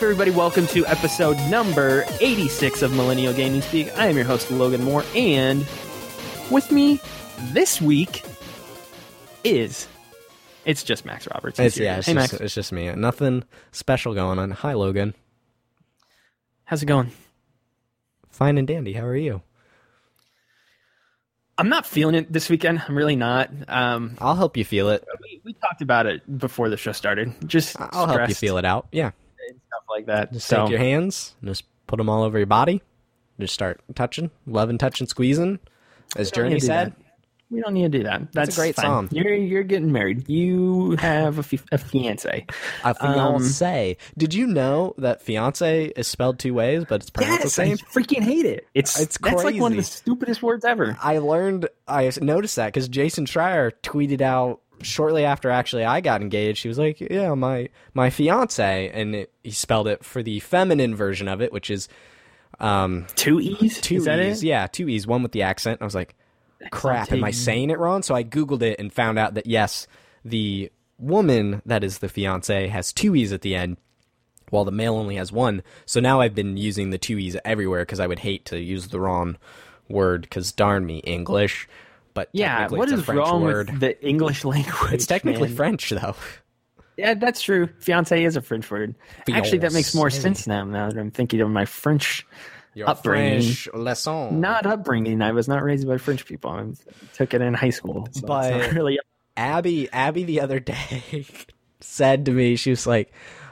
Up, everybody? Welcome to episode number 86 of Millennial Gaming Speak. I am your host, Logan Moore, and with me this week is it's just Max Roberts. It's, yeah, it's hey, just, Max. it's just me. Nothing special going on. Hi, Logan. How's it going? Fine and dandy. How are you? I'm not feeling it this weekend. I'm really not. Um, I'll help you feel it. we, we talked about it before the show started. Just I'll help you feel it out. Yeah. And stuff like that. Just so, take your hands, and just put them all over your body. Just start touching, loving, touching, squeezing. As don't Journey said, that. we don't need to do that. That's, a great fine. song. You're you're getting married. You have a, fi- a fiance. a fiance. Um, Did you know that fiance is spelled two ways, but it's pronounced the Yes, I same? freaking hate it. It's It's that's like one of the stupidest words ever. I learned, I noticed that because Jason Schreier tweeted out shortly after actually I got engaged. He was like, "Yeah, my my fiance," and it, he spelled it for the feminine version of it, which is um Two e's. two Is that e's. it? Yeah, two e's. One with the accent. I was like, "Crap, am I saying it wrong?" So I googled it and found out that yes, the woman that is the fiance has two e's at the end. While the male only has one, so now I've been using the two e's everywhere because I would hate to use the wrong word. Because darn me, English. But Yeah. technically What it's a French wrong word. with the English language? It's technically man? French though. Yeah, that's true. Fiance is a French word. Actually, that makes more sense now. Now that I'm thinking of my French Your Upbringing. French lesson. not upbringing. I was not raised by French people. I took it in high school. So But- it's not really Abby, Abby, the other day said to me, she was like,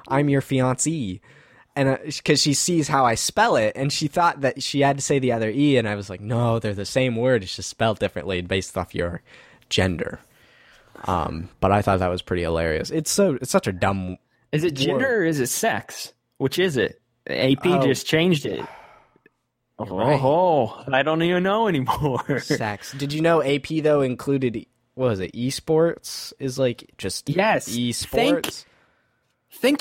"I'm your fiancee," and because she sees how I spell it, and she thought that she had to say the other e, and I was like, "No, they're the same word. It's just spelled differently based off your gender." Um, but I thought that was pretty hilarious. It's so it's such a dumb. Is it gender or is it sex? Which is it? AP Oh. just changed it. Oh, right. oh, I don't even know anymore. Sex. Did you know AP though included what was it? Esports is like just Yes. esports. Thank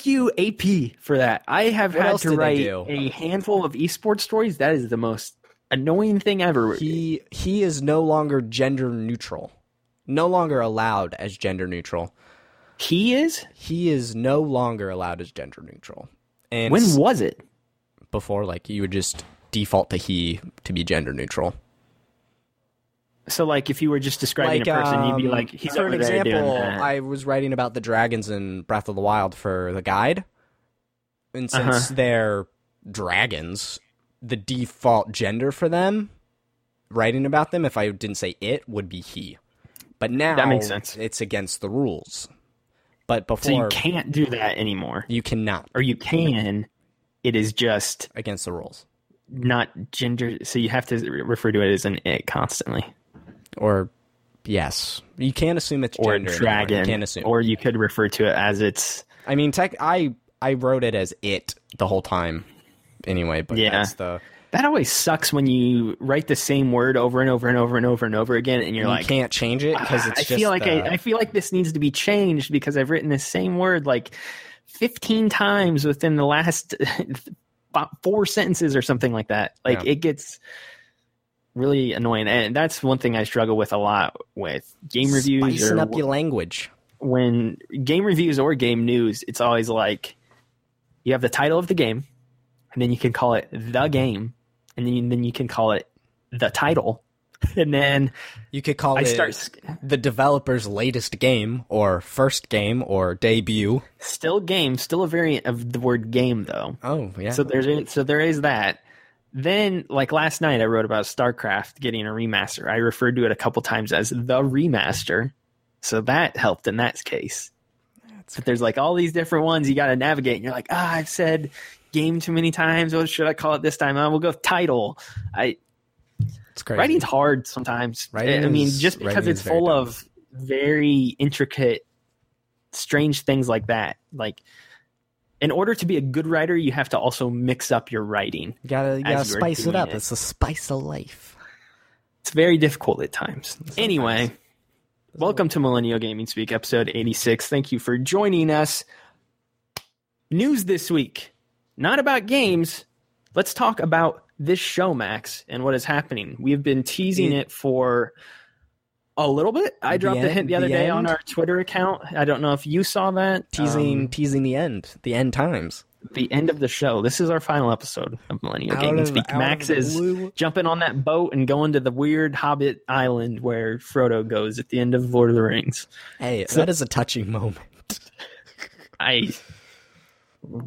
you, AP, for that. I have What had to write a handful of esports stories. That is the most annoying thing ever. he he is no longer gender neutral no longer allowed as gender neutral he is? he is no longer allowed as gender neutral and When was it? before like you would just default to he to be gender neutral So, like, if you were just describing a person, you'd be um, like, he's for over an there doing example that. i was writing about the dragons in breath of the wild for the guide and since Uh-huh. they're dragons the default gender for them writing about them if i didn't say it would be he but now That makes sense. it's against the rules but before, so before you can't do that anymore. you cannot Or you can. It is just against the rules not gender. So you have to refer to it as an it constantly. Or yes you can't assume it's Or gender anymore. dragon. you can't assume Or you could refer to it as its. i mean tech i i wrote it as it the whole time anyway but Yeah. that's the That always sucks when you write the same word over and over and over and over and over again, and you're you like, can't change it ah, because it's I just feel like the- I, I feel like this needs to be changed because I've written the same word like 15 times within the last four sentences or something like that. Like Yeah. it gets really annoying, and that's one thing I struggle with a lot with game reviews spicing or up your language when game reviews or game news. It's always like you have the title of the game, and then you can call it the game, and then you, then you can call it the title, and then you could call I it start the developer's latest game or first game or debut Still game, still a variant of the word game though. oh yeah So there's so there is that. Then like last night I wrote about StarCraft getting a remaster. I referred to it a couple times as the remaster. So that helped in that case. But there's like all these different ones you got to navigate and you're like, "Ah, I've said game too many times. What should I call it this time? Uh, we'll go title." I it's crazy writing's hard sometimes. Writing I mean, is- just because it's full of very intricate, strange things like that. Like, in order to be a good writer, you have to also mix up your writing. you gotta, you gotta spice it up it. it's the spice of life It's very difficult at times. Anyway, welcome to Millennial Gaming Speak, episode 86. Thank you for joining us. News this week, not about games. Let's talk about this show, Max, and what is happening. We have been teasing it for a little bit. I The dropped a hint the other the day on our Twitter account. I don't know if you saw that. teasing Um, teasing the end the end times the end of the show. This is our final episode of Millennial Out Gaming of- Speak. Max is blue. jumping on that boat and going to the weird Hobbit island where Frodo goes at the end of Lord of the Rings. Hey, that is a touching moment. I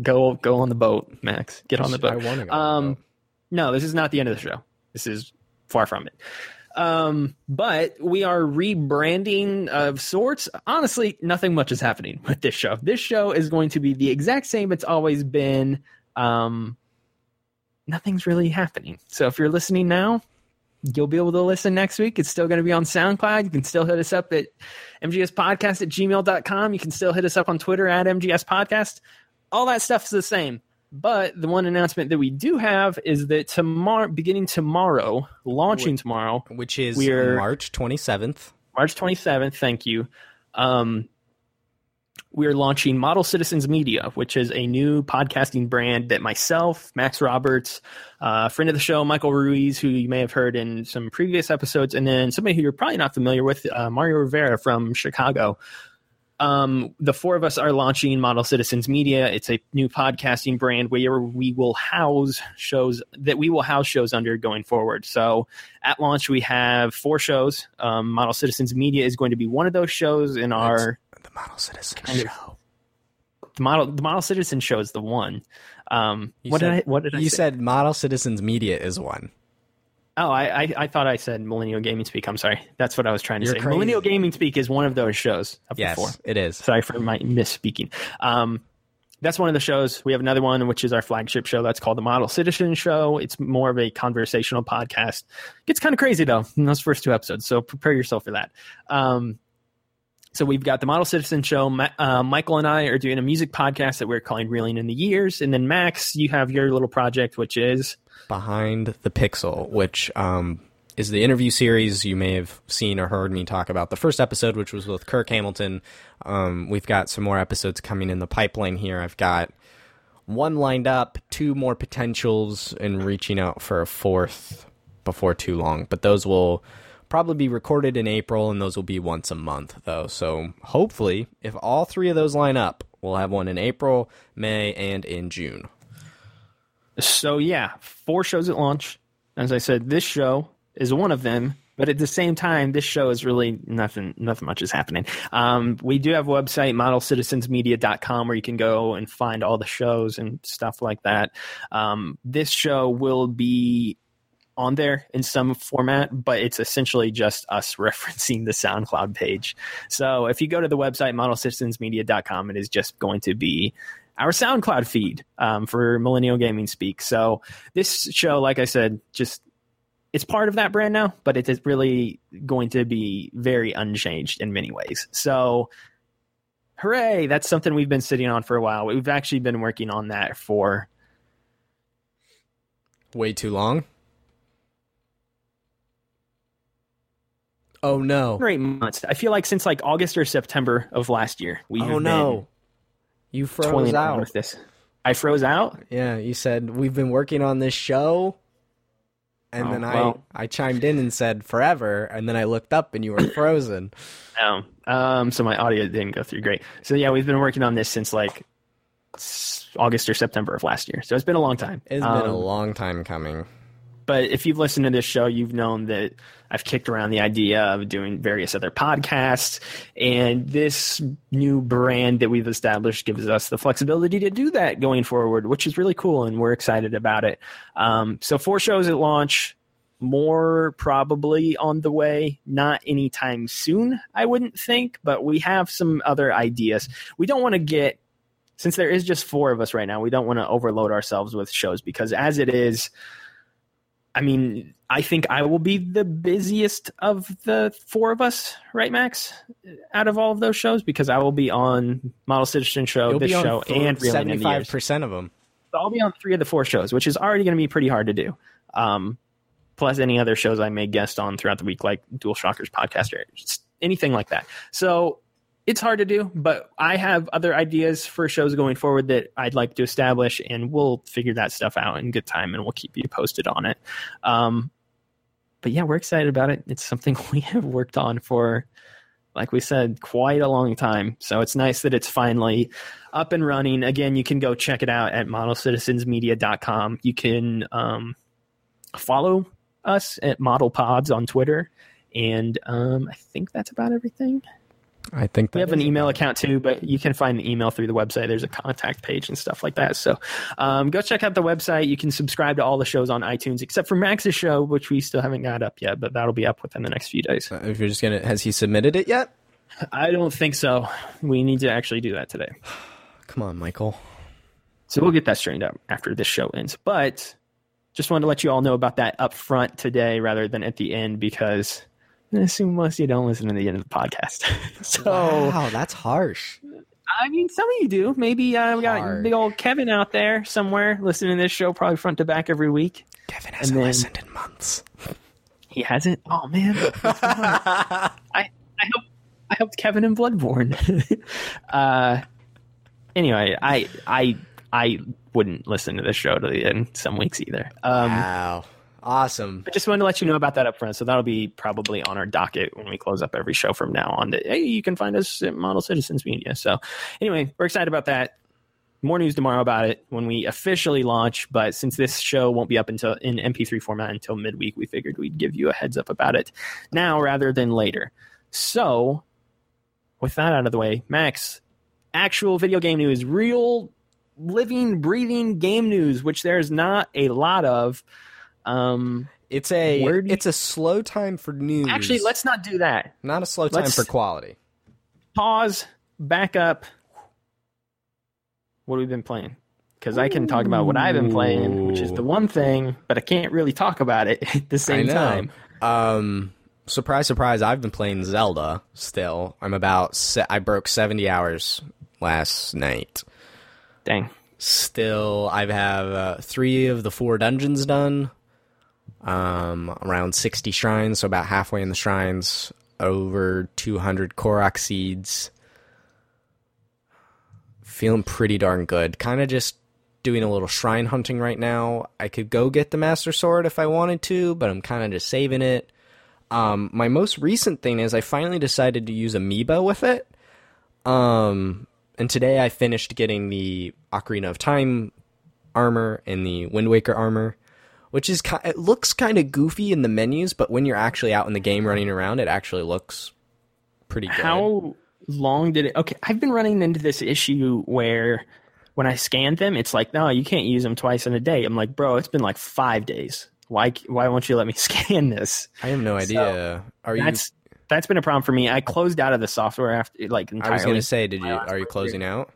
go go on the boat, Max. Get on the boat. I want to go. Um, no, this is not the end of the show. This is far from it. Um, but we are rebranding of sorts. Honestly, nothing much is happening with this show. This show is going to be the exact same it's always been. Um, nothing's really happening. So if you're listening now, you'll be able to listen next week. It's still going to be on SoundCloud. You can still hit us up at mgspodcast at gmail.com. You can still hit us up on Twitter at mgs podcast. All that stuff's the same. But the one announcement that we do have is that tomorrow, beginning tomorrow, launching tomorrow, which is we're- March 27th. March 27th, thank you. Um, we're launching Model Citizens Media, which is a new podcasting brand that myself, Max Roberts, uh, friend of the show, Michael Ruiz, who you may have heard in some previous episodes, and then somebody who you're probably not familiar with, uh, Mario Rivera from Chicago. Um, the four of us are launching Model Citizens Media. It's a new podcasting brand where we will house shows that we will house shows under going forward. So at launch, we have four shows. Um, Model Citizens Media is going to be one of those shows in our The Model Citizen Kind of- Show. the model. The Model Citizen show is the one. Um, You what said- did I? What did I? You say? said Model Citizens Media is one. Oh, I, I I thought I said Millennial Gaming Speak. I'm sorry. That's what I was trying to You're say. crazy. Millennial Gaming Speak is one of those shows of Yes, four. it is. Sorry for my misspeaking. Um, that's one of the shows. We have another one, which is our flagship show. That's called the Model Citizen Show. It's more of a conversational podcast. Gets kind of crazy though in those first two episodes, so prepare yourself for that. Um, so we've got the Model Citizen Show. Uh, Michael and I are doing a music podcast that we're calling Reeling in the Years, and then Max, you have your little project, which is Behind the Pixel, which um, is the interview series you may have seen or heard me talk about. The first episode, which was with Kirk Hamilton. Um, we've got some more episodes coming in the pipeline here. I've got one lined up, two more potentials, and reaching out for a fourth before too long. But those will probably be recorded in April, and those will be once a month, though. So hopefully, if all three of those line up, we'll have one in April, May, and in June. So yeah, four shows at launch. As I said, this show is one of them. But at the same time, this show is really nothing. Nothing much is happening. Um, we do have a website, modelcitizensmedia.com, where you can go and find all the shows and stuff like that. Um, this show will be on there in some format, but it's essentially just us referencing the SoundCloud page. So if you go to the website, modelcitizensmedia.com, it is just going to be our SoundCloud feed um, for Millennial Gaming Speak. So this show, like I said, just it's part of that brand now, but it is really going to be very unchanged in many ways. So hooray, that's something we've been sitting on for a while. We've actually been working on that for Way too long. Oh no. eight months. I feel like since like August or September of last year, we Oh no. You froze out. with this. I froze out. Yeah, you said we've been working on this show. And Oh, then I well. I chimed in and said forever and then I looked up and you were frozen. No. Um, so my audio didn't go through great. So yeah, we've been working on this since like August or September of last year. So it's been a long time. It's been a Um, long time coming. But if you've listened to this show, you've known that I've kicked around the idea of doing various other podcasts, and this new brand that we've established gives us the flexibility to do that going forward, which is really cool, and we're excited about it. Um, so, four shows at launch, more probably on the way, not anytime soon, I wouldn't think, but we have some other ideas. We don't want to get since there is just four of us right now, we don't want to overload ourselves with shows because as it is, I mean, I think I will be the busiest of the four of us, right, Max? Out of all of those shows, because I will be on Model Citizen Show, You'll this show, and Reeling seventy-five percent of them. So I'll be on three of the four shows, which is already going to be pretty hard to do. Um, plus any other shows I may guest on throughout the week, like DualShockers podcast or anything like that. So it's hard to do, but I have other ideas for shows going forward that I'd like to establish, and we'll figure that stuff out in good time, and we'll keep you posted on it. Um, but yeah, we're excited about it. It's something we have worked on for like we said, quite a long time. So it's nice that it's finally up and running. Again, you can go check it out at modelcitizensmedia.com. You can um, follow us at Model Pods on Twitter. And um, I think that's about everything. I think we have an email account too, but you can find the email through the website. There's a contact page and stuff like that. So um, go check out the website. You can subscribe to all the shows on iTunes except for Max's show, which we still haven't got up yet, but that'll be up within the next few days. Uh, if you're just gonna, has he submitted it yet? I don't think so. We need to actually do that today. Come on, Michael. So we'll get that straightened out after this show ends. But just wanted to let you all know about that up front today rather than at the end because assume most of you don't listen to the end of the podcast. so wow, that's harsh. I mean, some of you do. Maybe uh, we got the old Kevin out there somewhere listening to this show, probably front to back every week. Kevin hasn't then- listened in months. He hasn't. Oh man, I I hope I helped Kevin in Bloodborne. uh, anyway, I I I wouldn't listen to this show to the end some weeks either. Um, wow, awesome. I just wanted to let you know about that up front. So that'll be probably on our docket when we close up every show from now on. That hey, you can find us at Model Citizens Media. So anyway, we're excited about that. More news tomorrow about it when we officially launch. But since this show won't be up until in MP3 format until midweek, we figured we'd give you a heads up about it now rather than later. So with that out of the way, Max, actual video game news, real living, breathing game news, which there's not a lot of. Um, It's a it's a slow time for news. Actually, let's not do that. not a slow time let's- for quality. Pause, back up. What have we been playing? Because I can talk about what I've been playing, which is the one thing, but I can't really talk about it at the same time. Um, surprise, surprise! I've been playing Zelda. Still, I'm about. Se- I broke seventy hours last night. Dang. Still, I have uh, three of the four dungeons done. Um, around sixty shrines, so about halfway in the shrines. Over two hundred Korok seeds. Feeling pretty darn good. Kind of just doing a little shrine hunting right now. I could go get the Master Sword if I wanted to, but I'm kind of just saving it. Um, my most recent thing is I finally decided to use Amiibo with it. Um, and today I finished getting the Ocarina of Time armor and the Wind Waker armor, which is it looks kind of goofy in the menus, but when you're actually out in the game running around, it actually looks pretty good. How long did it? Okay, I've been running into this issue where when I scanned them, it's like, no, you can't use them twice in a day. I'm like, bro, it's been like five days. Why? Why won't you let me scan this? I have no idea. Are you? That's that's been a problem for me. I closed out of the software after like entirely. I was gonna say, did you? Are you closing out?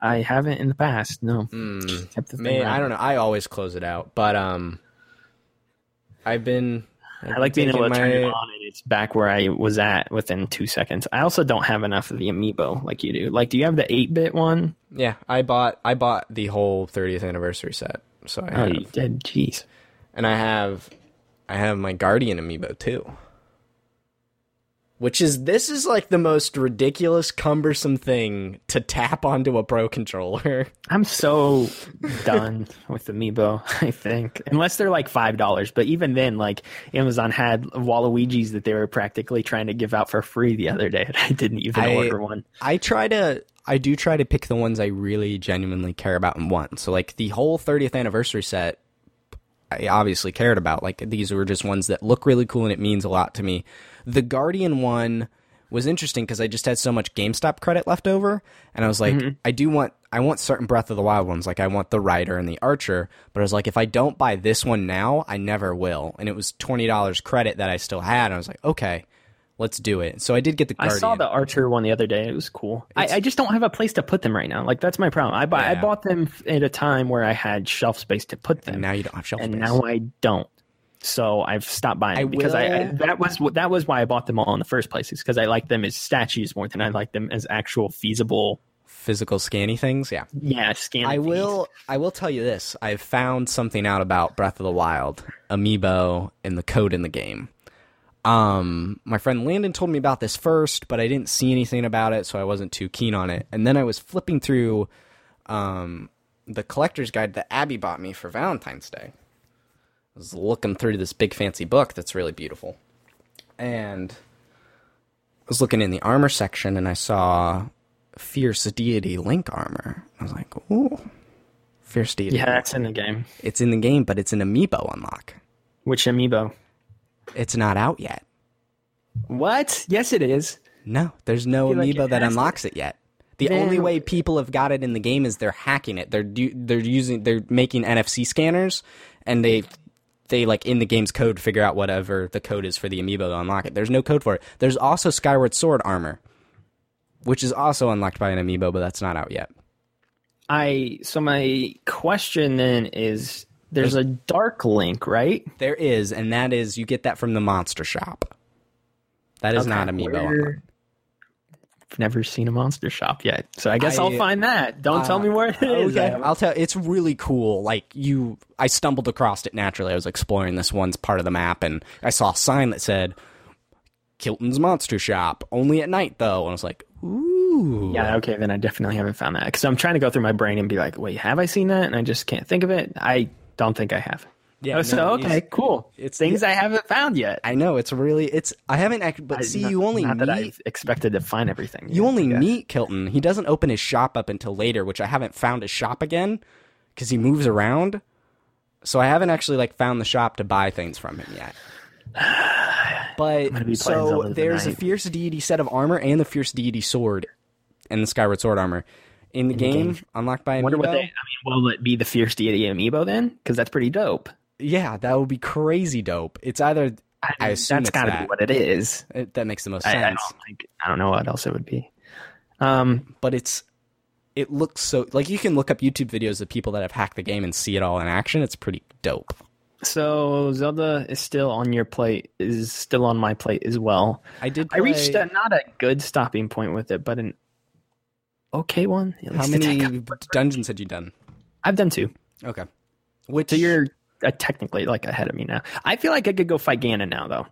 I haven't in the past. No. The Man, I don't know. I always close it out, but um, I've been. I've I like being able to taking turn it on and it's back where I was at within two seconds. I also don't have enough of the amiibo like you do. Like, do you have the eight bit one? Yeah, I bought. I bought the whole 30th anniversary set. So I Oh, have, you did. Jeez. and I have, I have my Guardian amiibo too. Which is this is like the most ridiculous, cumbersome thing to tap onto a pro controller. I'm so done with amiibo. I think unless they're like five dollars, but even then, like Amazon had Waluigi's that they were practically trying to give out for free the other day, and I didn't even I- order one. I try to I do try to pick the ones I really genuinely care about and want. So like the whole 30th anniversary set I obviously cared about. Like these were just ones that look really cool and it means a lot to me. The Guardian one was interesting because I just had so much GameStop credit left over and I was like mm-hmm. I do want I want certain Breath of the Wild ones like I want the Rider and the Archer, but I was like if I don't buy this one now, I never will. And it was $20 credit that I still had and I was like, "Okay, let's do it." So I did get the I saw the Archer one the other day. It was cool. I, I just don't have a place to put them right now. Like that's my problem. I buy, I bought them at a time where I had shelf space to put them, and now you don't have shelf and space. now I don't. So I've stopped buying I them because I, I that was that was why I bought them all in the first place. Is because I like them as statues more than I like them as actual feasible. physical scanny things, yeah. Yeah, scan. I will I will tell you this. I've found something out about Breath of the Wild, Amiibo, and the code in the game. Um, my friend Landon told me about this first, but I didn't see anything about it, so I wasn't too keen on it. And then I was flipping through um, the collector's guide that Abby bought me for Valentine's Day. I was looking through this big fancy book that's really beautiful. And I was looking in the armor section and I saw Fierce Deity Link armor. I was like, ooh, Fierce Deity. Yeah, that's in the game. It's in the game, but it's an amiibo unlock. Which amiibo? It's not out yet. What? Yes, it is. No, there's no like amiibo that unlocks it yet. The Man. only way people have got it in the game is they're hacking it. They're do, they're using they're making NFC scanners and they they like in the game's code figure out whatever the code is for the amiibo to unlock it. There's no code for it. There's also Skyward Sword armor, which is also unlocked by an amiibo, but that's not out yet. I so my question then is there's a dark link, right? There is, and that is you get that from the monster shop. That is not amiibo. I've never seen a monster shop yet, so I guess I, will find that. Don't tell uh, me where it is. Okay, I'll tell. It's really cool. Like you, I stumbled across it naturally. I was exploring this one's part of the map, and I saw a sign that said "Kilton's Monster Shop." Only at night, though. And I was like, "Ooh, Yeah, okay, then I definitely haven't found that because I'm trying to go through my brain and be like, wait, have I seen that? And I just can't think of it. I don't think I have. yeah." oh, so no, okay, it's- cool. it's- things I haven't found yet. I know it's really. It's. I haven't actually, but I- see, not- you only not that. I've expected to find everything. You only I meet Kilton. He doesn't open his shop up until later, which I haven't found his shop again because he moves around. So I haven't actually like found the shop to buy things from him yet. But gonna be playing so there's a fierce deity set of armor and the fierce deity sword, and the Skyward Sword armor in the game, unlocked by I wonder what amiibo. they. I mean, will it be the fierce deity amiibo then? Because that's pretty dope. Yeah, that would be crazy dope. It's either I assume that's gotta that. be what it is. it, that makes the most I, sense. I don't. I don't know what else it would be. Um, but it's it looks so like you can look up YouTube videos of people that have hacked the game and see it all in action. It's pretty dope. so Zelda is still on your plate. Is still on my plate as well. I did. I reached a, not a good stopping point with it, but an okay one. How many dungeons had you done? I've done two. Okay. Which So you're uh, technically like ahead of me now. I feel like I could go fight Ganon now, though.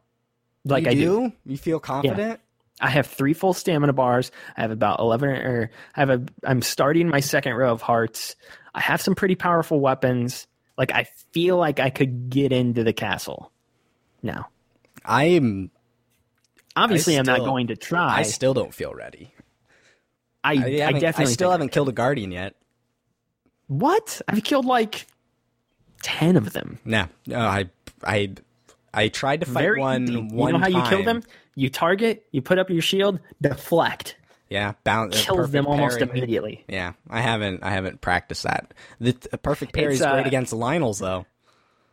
Like you I do? do. You feel confident? I have three full stamina bars. I have about eleven, or I have a. I'm starting my second row of hearts. I have some pretty powerful weapons. Like I feel like I could get into the castle. Now, I'm. obviously, I I'm not going to try. I still don't feel ready. I, I, I, definitely I still haven't killed a guardian yet. What? I've killed like ten of them. No, no. I I I tried to fight Very one. easy. One you know how you kill them? You target, you put up your shield, deflect, Yeah, bounce. kills them almost immediately. Yeah, I haven't. I haven't practiced that. The perfect parry is uh, great against Lynel's though.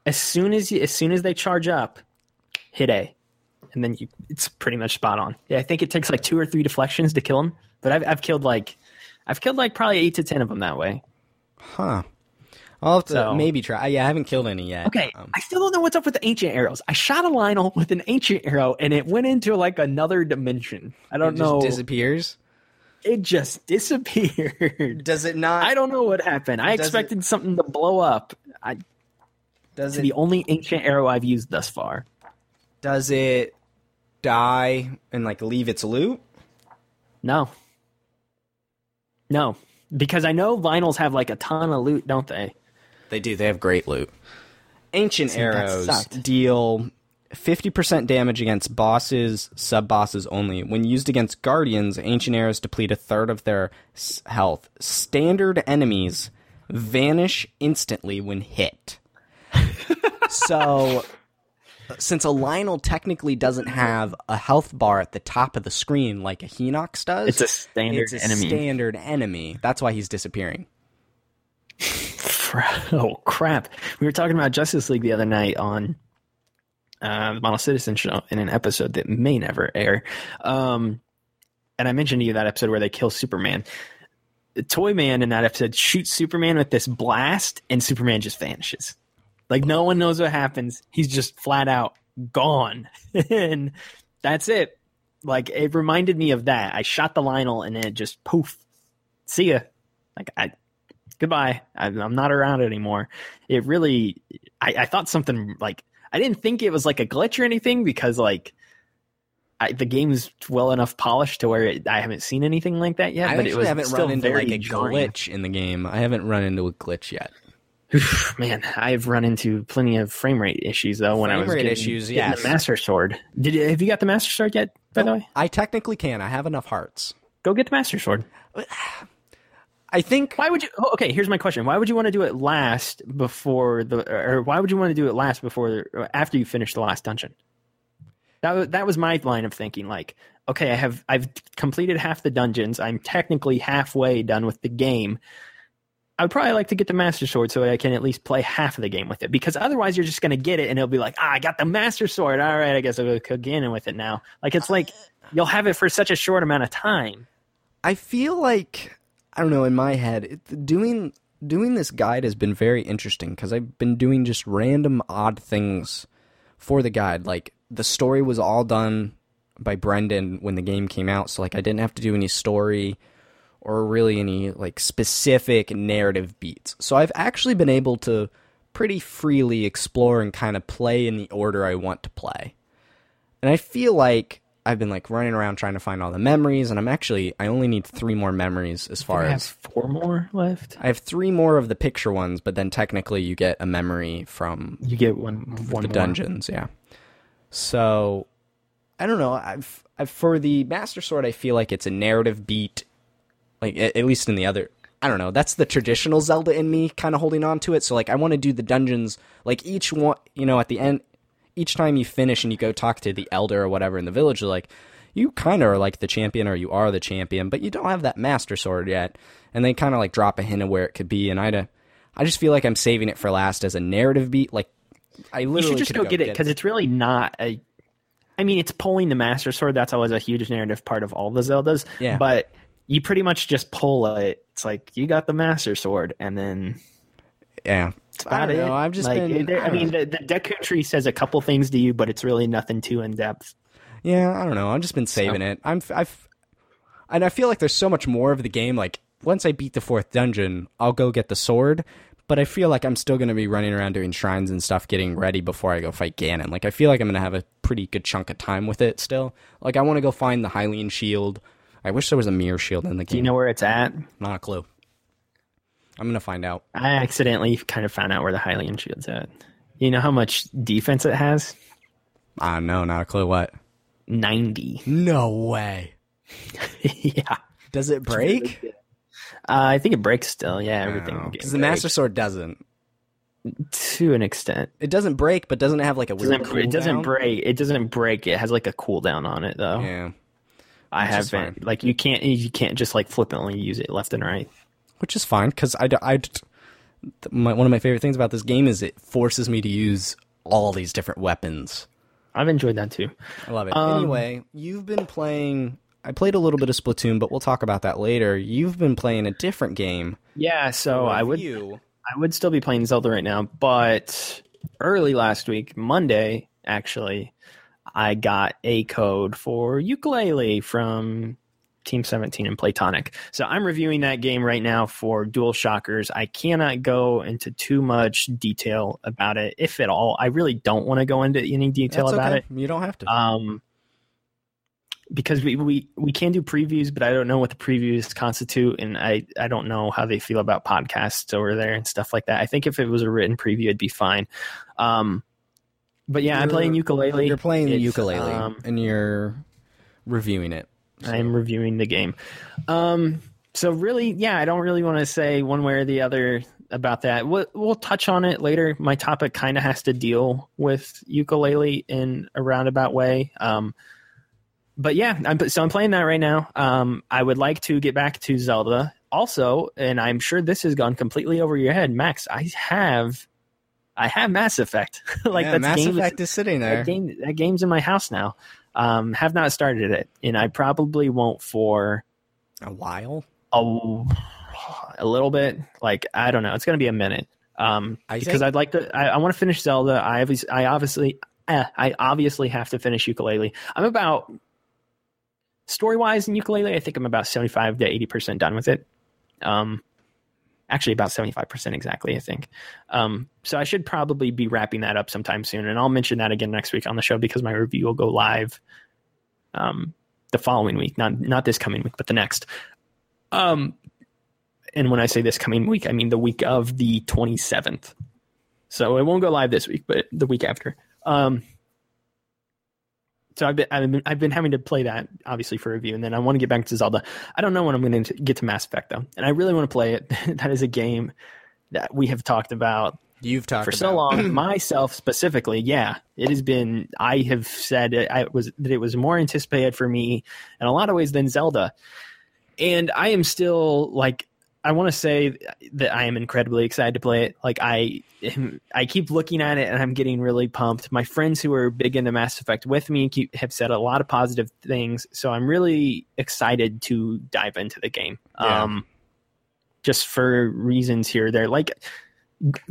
As soon as you, as soon as they charge up, hit A, and then you it's pretty much spot on. Yeah, I think it takes like two or three deflections to kill them, but I've I've killed like I've killed like probably eight to ten of them that way. Huh. I'll have to So- maybe try. Yeah, I haven't killed any yet. Okay, Um, I still don't know what's up with the ancient arrows. I shot a Lynel with an ancient arrow, and it went into like another dimension. I don't know. It just disappears. it just disappeared. Does it not? I don't know what happened. I Does it- expected something to blow up. I, does it's it? the only ancient arrow I've used thus far. Does it die and like leave its loot? No. No. Because I know Lynels have like a ton of loot, don't they? They do. They have great loot. Ancient See, arrows deal 50% damage against bosses, sub bosses only. When used against guardians, ancient arrows deplete a third of their health. Standard enemies vanish instantly when hit. so, since a Lynel technically doesn't have a health bar at the top of the screen like a Hinox does, It's a standard it's a enemy. standard enemy. That's why he's disappearing. oh crap! We were talking about Justice League the other night on uh, the Model Citizen show in an episode that may never air. Um, and I mentioned to you that episode where they kill Superman. The Toy Man in that episode shoots Superman with this blast, and Superman just vanishes. Like no one knows what happens. He's just flat out gone, and that's it. Like it reminded me of that. I shot the Lynel, and then it just poof. See ya. Like I goodbye. I'm, I'm not around anymore. It really, I, I thought something like, I didn't think it was like a glitch or anything because like, I, the game's well enough polished to where it, I haven't seen anything like that yet. I but it actually was haven't still run into very like a jarring. glitch in the game. I haven't run into a glitch yet. Man, I've run into plenty of frame rate issues though when I Frame was rate getting, issues, getting yes. the Master Sword. Did you, have you got the Master Sword yet? By the way, I technically can. I have enough hearts. go get the Master Sword. I think Why would you? oh, Okay, here's my question: Why would you want to do it last before the, or why would you want to do it last before or after you finish the last dungeon? That that was my line of thinking. Like, okay, I have I've completed half the dungeons. I'm technically halfway done with the game. I would probably like to get the Master Sword so I can at least play half of the game with it. Because otherwise, you're just going to get it and it'll be like, ah, I got the Master Sword. All right, I guess I'll go cook in with it now. Like, it's like you'll have it for such a short amount of time. I feel like I don't know in my head it, doing doing this guide has been very interesting because I've been doing just random odd things for the guide. Like the story was all done by Brendan when the game came out, so like I didn't have to do any story or really any like specific narrative beats. So I've actually been able to pretty freely explore and kind of play in the order I want to play. And I feel like I've been like running around trying to find all the memories, and I'm actually I only need three more memories as far I have as four more left. I have three more of the picture ones, but then technically you get a memory from You get one one the more. dungeons, yeah. So I don't know. I've, I've for the Master Sword, I feel like it's a narrative beat, like at, at least in the other. I don't know. That's the traditional Zelda in me, kind of holding on to it. So like, I want to do the dungeons like each one. You know, at the end, each time you finish and you go talk to the elder or whatever in the village, like you kind of are like the champion or you are the champion, but you don't have that Master Sword yet. And they kind of like drop a hint of where it could be. And I, uh, I just feel like I'm saving it for last as a narrative beat. Like I literally You should just could go get it because it's really not a. I mean, it's pulling the Master Sword. That's always a huge narrative part of all the Zeldas. Yeah. But you pretty much just pull it. It's like you got the Master Sword, and then yeah. that's I don't it. know, I've just like, been- there- I mean, the, the Deku tree says a couple things to you, but it's really nothing too in depth. Yeah, I don't know. I've just been saving it. I'm I've and I feel like there's so much more of the game. Like once I beat the fourth dungeon, I'll go get the sword. But I feel like I'm still going to be running around doing shrines and stuff, getting ready before I go fight Ganon. Like I feel like I'm going to have a pretty good chunk of time with it still. Like I want to go find the Hylian shield. I wish there was a mirror shield in the game. Do you know where it's at? Not a clue. I'm going to find out. I accidentally kind of found out where the Hylian shield's at. You know how much defense it has? Ah, no, not a clue. What? Ninety. No way. yeah. Does it break? Uh, I think it breaks still. Yeah, everything. in Because game the Master. Sword doesn't. to an extent. It doesn't break, but doesn't it have like a It doesn't, it doesn't break. It doesn't break. It has like a cooldown on it though. Yeah, I which haven't like you can't you can't just like flippantly use it left and right. which is fine because I, I my, one of my favorite things about this game is it forces me to use all these different weapons. I've enjoyed that too. I love it. Um, anyway, you've been playing. I played a little bit of Splatoon, but we'll talk about that later. You've been playing a different game. Yeah, so I would You I would still be playing Zelda right now, but early last week, Monday actually, I got a code for Yooka-Laylee from Team 17 and Playtonic. So I'm reviewing that game right now for DualShockers. I cannot go into too much detail about it, if at all. I really don't want to go into any detail That's about okay. it. You don't have to. Um, because we, we, we can do previews, but I don't know what the previews constitute, and I, I don't know how they feel about podcasts over there and stuff like that. I think if it was a written preview, it'd be fine. Um, but yeah, I'm playing Yooka-Laylee. You're playing the It's, Yooka-Laylee um, and you're reviewing it. I'm reviewing the game. Um, so really, yeah, I don't really want to say one way or the other about that. We'll, we'll touch on it later. My topic kind of has to deal with Yooka-Laylee in a roundabout way. Um, but yeah, I'm, so I'm playing that right now. Um, I would like to get back to Zelda also, and I'm sure this has gone completely over your head, Max. I have, I have Mass Effect. like yeah, that's Mass game Effect is sitting there. that game that game's in my house now. Um, have not started it, and I probably won't for A while. a, a little bit. Like I don't know, it's gonna be a minute. Um, because I'd like to. I, I want to finish Zelda. I obviously, I obviously, eh, I obviously have to finish Yooka-Laylee. I'm about story wise in Yooka-Laylee. I think I'm about seventy five to eighty percent done with it. Um, actually about 75% exactly i think um, so i should probably be wrapping that up sometime soon and i'll mention that again next week on the show because my review will go live um, the following week not not this coming week but the next um, and when I say this coming week, I mean the week of the 27th. So it won't go live this week, but the week after. Um, so I've been, I've been I've been having to play that obviously for review, and then I want to get back to Zelda. I don't know when I'm going to get to Mass Effect though, and I really want to play it. that is a game that we have talked about You've talked for about. so long. myself specifically, yeah, it has been. I have said it, I was that it was more anticipated for me in a lot of ways than Zelda, and I am still like. I want to say that I am incredibly excited to play it. Like I, I keep looking at it and I'm getting really pumped. My friends who are big into Mass Effect with me keep, have said a lot of positive things, so I'm really excited to dive into the game. Yeah. Um, just for reasons here, there like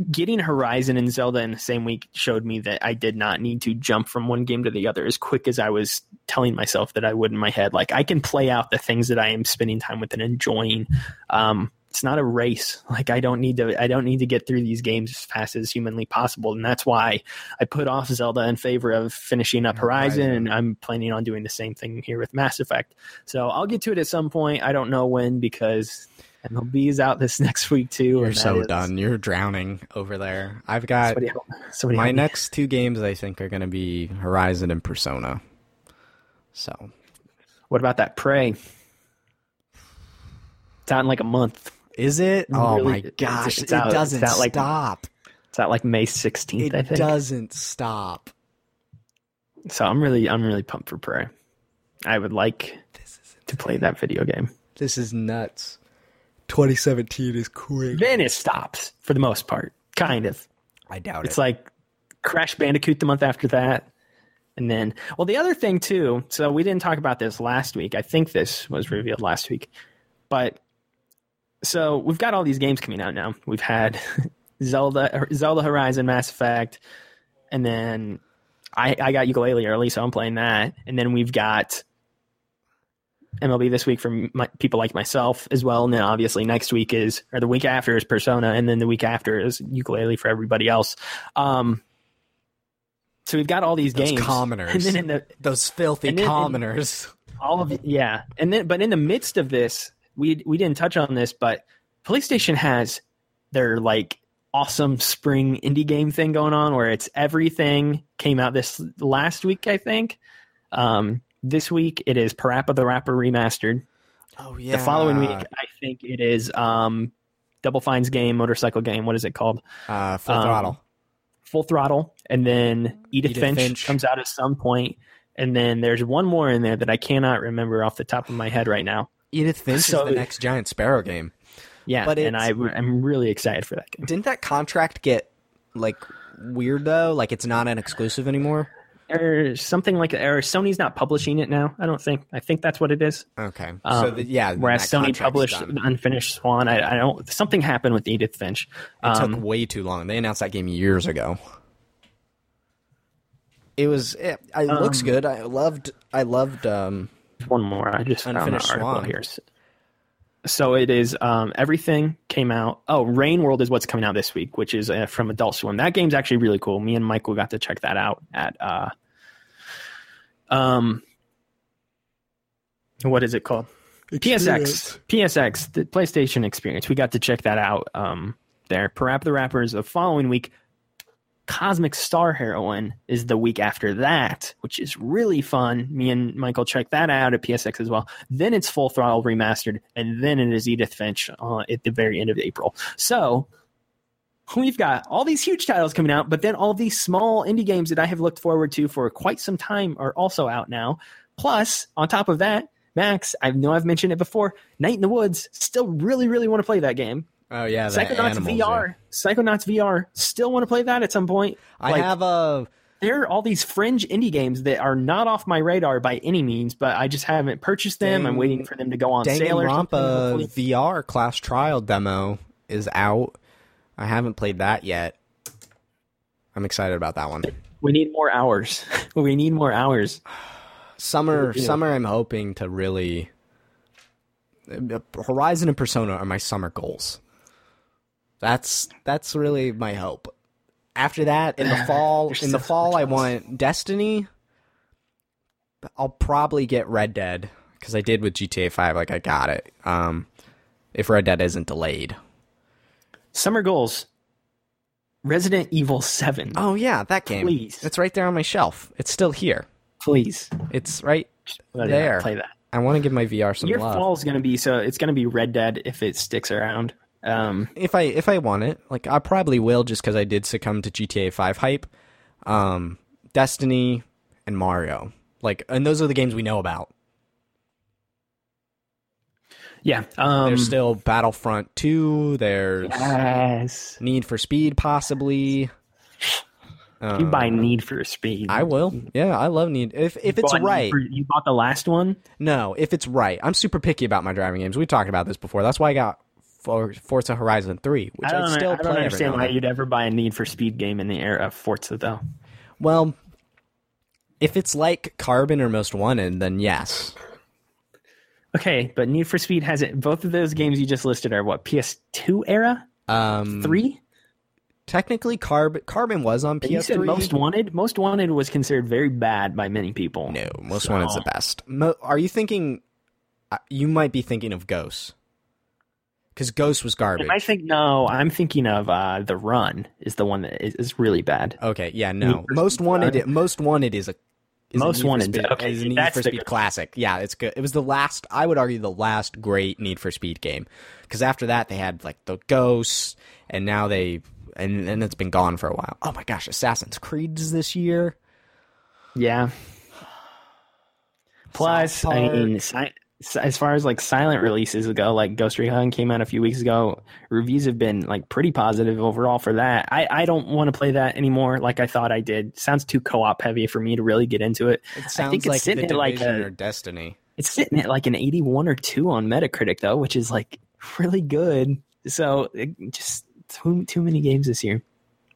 getting Horizon and Zelda in the same week showed me that I did not need to jump from one game to the other as quick as I was telling myself that I would in my head. Like I can play out the things that I am spending time with and enjoying. Um, it's not a race. Like I don't need to. I don't need to get through these games as fast as humanly possible, and that's why I put off Zelda in favor of finishing up Horizon. And I'm planning on doing the same thing here with Mass Effect. So I'll get to it at some point. I don't know when because MLB is out this next week too. You're so is- done. You're drowning over there. I've got Somebody help, somebody my help next two games. I think are going to be Horizon and Persona. So What about that Prey? It's out in like a month. Is it? Oh Really, my gosh! it's it out- doesn't out like- stop. It's out like May 16th, I It doesn't stop. So I'm really, I'm really pumped for Prey. I would like to play that video game. this is nuts. 2017 is quick. Then it stops for the most part, kind of. I doubt It's it. It's like Crash Bandicoot the month after that. And then, well, the other thing too, so we didn't talk about this last week. I think this was revealed last week. But so we've got all these games coming out now. We've had Zelda, Zelda Horizon, Mass Effect, and then I, I got Yooka-Laylee early, so I'm playing that. And then we've got MLB this week for my, people like myself as well. And then obviously next week is, or the week after is Persona, and then the week after is Yooka-Laylee for everybody else. Um, so we've got all these Those games, commoners. and then in the Those filthy commoners. all of yeah, and then but in the midst of this, we we didn't touch on this, but PlayStation has their like awesome spring indie game thing going on where it's everything came out this last week, I think. Um, this week it is Parappa the Rapper remastered. Oh yeah. The following week, I think it is um, Double Fine's game, motorcycle game. What is it called? uh, full um, throttle. Full Throttle, and then Edith, Edith Finch, Finch. comes out at some point, and then there's one more in there that I cannot remember off the top of my head right now. Edith Finch so- is the next Giant Sparrow game. Yeah, But and I, I'm really excited for that game. Didn't that contract get like weird though? Like it's not an exclusive anymore. Or something like that. Or Sony's not publishing it now. I don't think. I think that's what it is. Okay. Um, so the, yeah. then Whereas that Sony published done. Unfinished Swan. I, I don't. Something happened with Edith Finch. It Um, took way too long. They announced that game years ago. It was. It, it looks Um, good. I loved. I loved. Um, one more. I just found an article Swan. here. So it is. Um, everything came out. Oh, Rain World is what's coming out this week, which is uh, from Adult Swim. That game's actually really cool. Me and Michael got to check that out at. Uh, um, what is it called? PSX, PSX, the PlayStation Experience. We got to check that out um, there. Parappa the Rapper is the following week. Cosmic Star Heroine is the week after that, which is really fun. Me and Michael check that out at PSX as well. Then it's Full Throttle Remastered, and then it is Edith Finch uh, at the very end of April. So we've got all these huge titles coming out, but then all these small indie games that I have looked forward to for quite some time are also out now. Plus, on top of that, Max, I know I've mentioned it before. Night in the Woods, still really, really want to play that game. Oh yeah. the Psychonauts VR, yeah. Psychonauts VR, still want to play that at some point. I Like, have a. there are all these fringe indie games that are not off my radar by any means, but I just haven't purchased them. I'm waiting for them to go on sale or something. VR class trial demo is out. I haven't played that yet. I'm excited about that one. We need more hours. we need more hours. Summer, summer. I'm hoping to really. Horizon and Persona are my summer goals. That's that's really my hope. After that, in the fall, in the fall, I want Destiny. I'll probably get Red Dead because I did with GTA Five. Like I got it. Um, if Red Dead isn't delayed. Summer goals. Resident Evil 7. Oh yeah, that game. Please. It's right there on my shelf. It's still here. Please. It's right there. Play that. I want to give my VR some Your love. fall is going to be so it's going to be Red Dead if it sticks around. Um, if I if I want it, like I probably will, just because I did succumb to GTA Five hype. Um, Destiny and Mario, like, and those are the games we know about. yeah. Um, There's still Battlefront Two. There's yes. Need for Speed, possibly. You buy Need for Speed. I will. Yeah, I love Need. If if it's right, for- you bought the last one. no, if it's right, I'm super picky about my driving games. We talked about this before. That's why I got For- Forza Horizon Three, which I don't, still I play don't understand why you'd ever buy a Need for Speed game in the era of Forza, though. Well, if it's like Carbon or Most Wanted, then yes. Okay, but Need for Speed has it. Both of those games you just listed are what PS2 era Um, three. Technically, Carbon Carbon was on And You said PS3. Most Wanted. Most Wanted was considered very bad by many people. no, Most So- Wanted's the best. Mo- are you thinking? Uh, you might be thinking of Ghost, because Ghost was garbage. I think no. I'm thinking of uh, the Run is the one that is, is really bad. Okay, yeah, no. for Most Wanted. Run. Most Wanted is a is Most a Need for Wanted, Speed, okay, is a Need that's for Speed good one. classic. Yeah, it's good. It was the last. I would argue the last great Need for Speed game, because after that they had like the Ghosts, and now they and and it's been gone for a while. Oh my gosh, Assassin's Creed's this year. Yeah. Plus, I mean, si- si- as far as like silent releases go, like Ghost Recon came out a few weeks ago. Reviews have been like pretty positive overall for that. I, I don't want to play that anymore like I thought I did. Sounds too co-op heavy for me to really get into it. It I sounds think it's like sitting the at like a- or Destiny. It's sitting at like an 81 or 2 on Metacritic though, which is like really good. So just too too many games this year.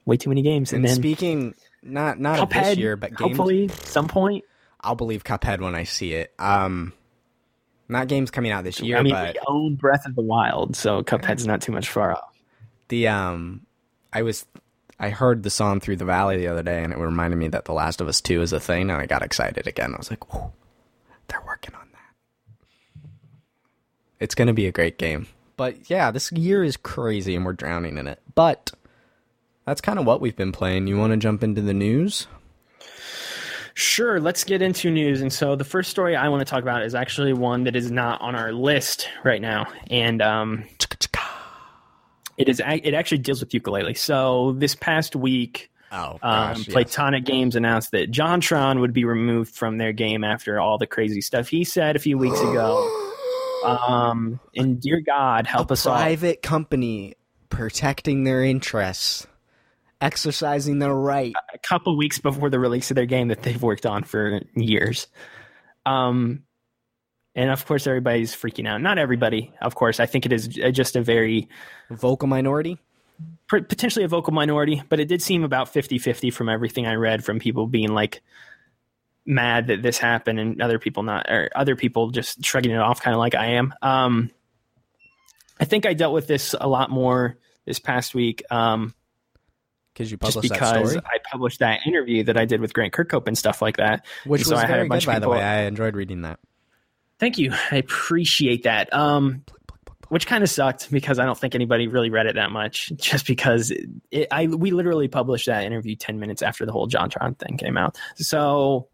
Way too many games. And, And then speaking not not of Cuphead, this year, but games, hopefully some point. I'll believe Cuphead when I see it. Um, not games coming out this year, I mean, but we own Breath of the Wild, so Cuphead's not too much far off. the um, I was I heard the song "Through the Valley" the other day, and it reminded me that The Last of Us Two is a thing, and I got excited again. I was like, "Whoa, they're working on that." It's gonna be a great game, but yeah, this year is crazy, and we're drowning in it. But that's kind of what we've been playing. You want to jump into the news? Sure, let's get into news. And so the first story I want to talk about is actually one that is not on our list right now, and um, it is it actually deals with Yooka-Laylee. So this past week. Oh Um, Playtonic Games announced that JonTron would be removed from their game after all the crazy stuff he said a few weeks ago. Um, and dear God, help us all. private company protecting their interests, exercising their right. a couple weeks before the release of their game that they've worked on for years. Um, and of course, everybody's freaking out. Not everybody, of course. I think it is just a very Vocal minority. potentially a vocal minority, but it did seem about 50 50 from everything I read from people being like mad that this happened and other people not, or other people just shrugging it off, kind of like I am. Um, I think I dealt with this a lot more this past week. Um, Because you just published that because I published that interview that I did with Grant Kirkhope and stuff like that. which and was so I had a very bunch good, by the way. I enjoyed reading that. Thank you. I appreciate that. Um, which kind of sucked because I don't think anybody really read it that much. Just because it, it, I we literally published that interview ten minutes after the whole JonTron thing came out. So,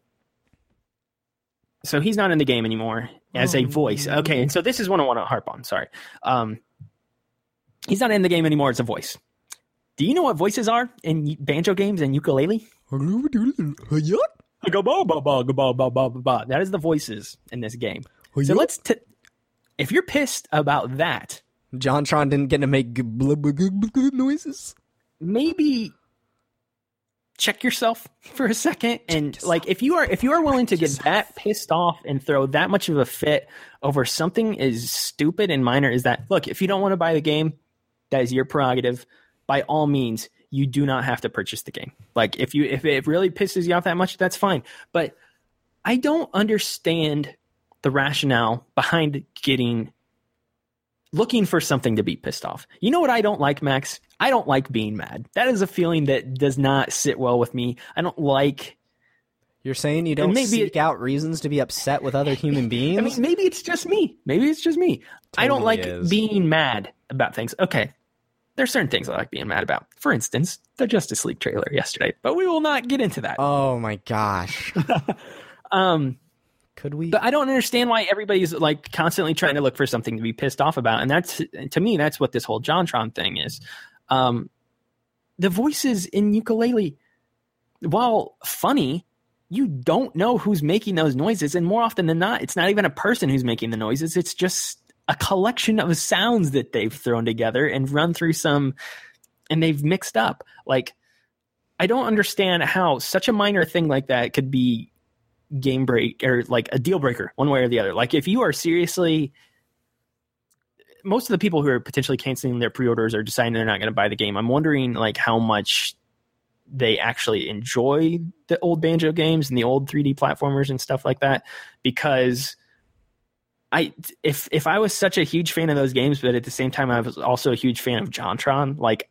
so he's not in the game anymore as a Oh, voice. Okay, and so this is one I want to harp on. Sorry, um, he's not in the game anymore as a voice. Do you know what voices are in banjo games and Yooka-Laylee? That is the voices in this game. So let's. T- if you're pissed about that, JonTron didn't get to make noises. Maybe check yourself for a second and like if you are if you are willing to get that pissed off and throw that much of a fit over something as stupid and minor as that look if you don't want to buy the game that is your prerogative by all means you do not have to purchase the game like if you if it really pisses you off that much that's fine but i don't understand the rationale behind getting looking for something to be pissed off. You know what I don't like, Max? I don't like being mad. That is a feeling that does not sit well with me. I don't like You're saying you don't maybe seek it- out reasons to be upset with other human beings? I mean, maybe it's just me. Maybe it's just me. I don't like is. being mad about things. Okay. There's certain things I like being mad about. For instance, the Justice League trailer yesterday, but we will not get into that. oh my gosh. Um, Could we? but I don't understand why everybody's like constantly trying to look for something to be pissed off about, and that's to me that's what this whole JonTron thing is. Um, the voices in Yooka-Laylee, while funny, you don't know who's making those noises, and more often than not, it's not even a person who's making the noises. It's just a collection of sounds that they've thrown together and run through some, and they've mixed up. Like, I don't understand how such a minor thing like that could be game break or like a deal breaker one way or the other. Like if you are seriously most of the people who are potentially canceling their pre-orders are deciding they're not going to buy the game, I'm wondering like how much they actually enjoy the old banjo games and the old 3D platformers and stuff like that because I if if I was such a huge fan of those games but at the same time I was also a huge fan of JonTron, like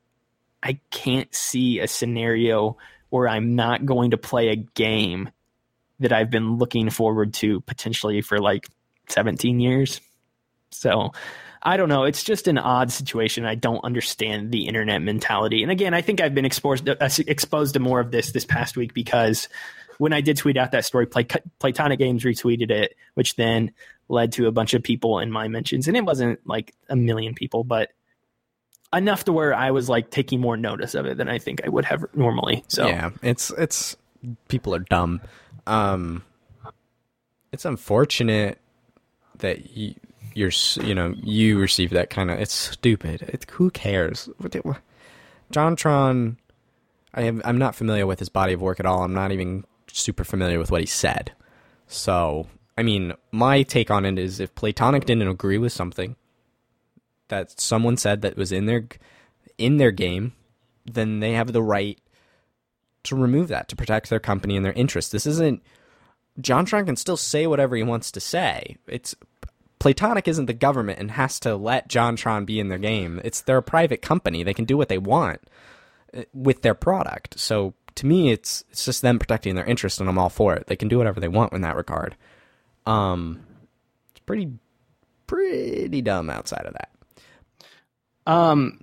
I can't see a scenario where I'm not going to play a game that I've been looking forward to potentially for like 17 years. So I don't know. It's just an odd situation. I don't understand the internet mentality. And again, I think I've been exposed uh, exposed to more of this this past week because when I did tweet out that story, Play, Playtonic Games retweeted it, which then led to a bunch of people in my mentions. And it wasn't like a million people, but enough to where I was like taking more notice of it than I think I would have normally. So Yeah, it's it's people are dumb. Um, it's unfortunate that you you're you know you receive that kind of. It's stupid. It, who cares? JonTron, I am I'm not familiar with his body of work at all. I'm not even super familiar with what he said. So I mean, my take on it is if Playtonic didn't agree with something that someone said that was in their in their game, then they have the right to remove that to protect their company and their interests. This isn't JonTron can still say whatever he wants to say. It's Playtonic isn't the government and has to let JonTron be in their game. It's they're a private company. They can do what they want uh, with their product. So to me, it's it's just them protecting their interest, and I'm all for it. They can do whatever they want in that regard. Um, it's pretty pretty dumb outside of that. Um,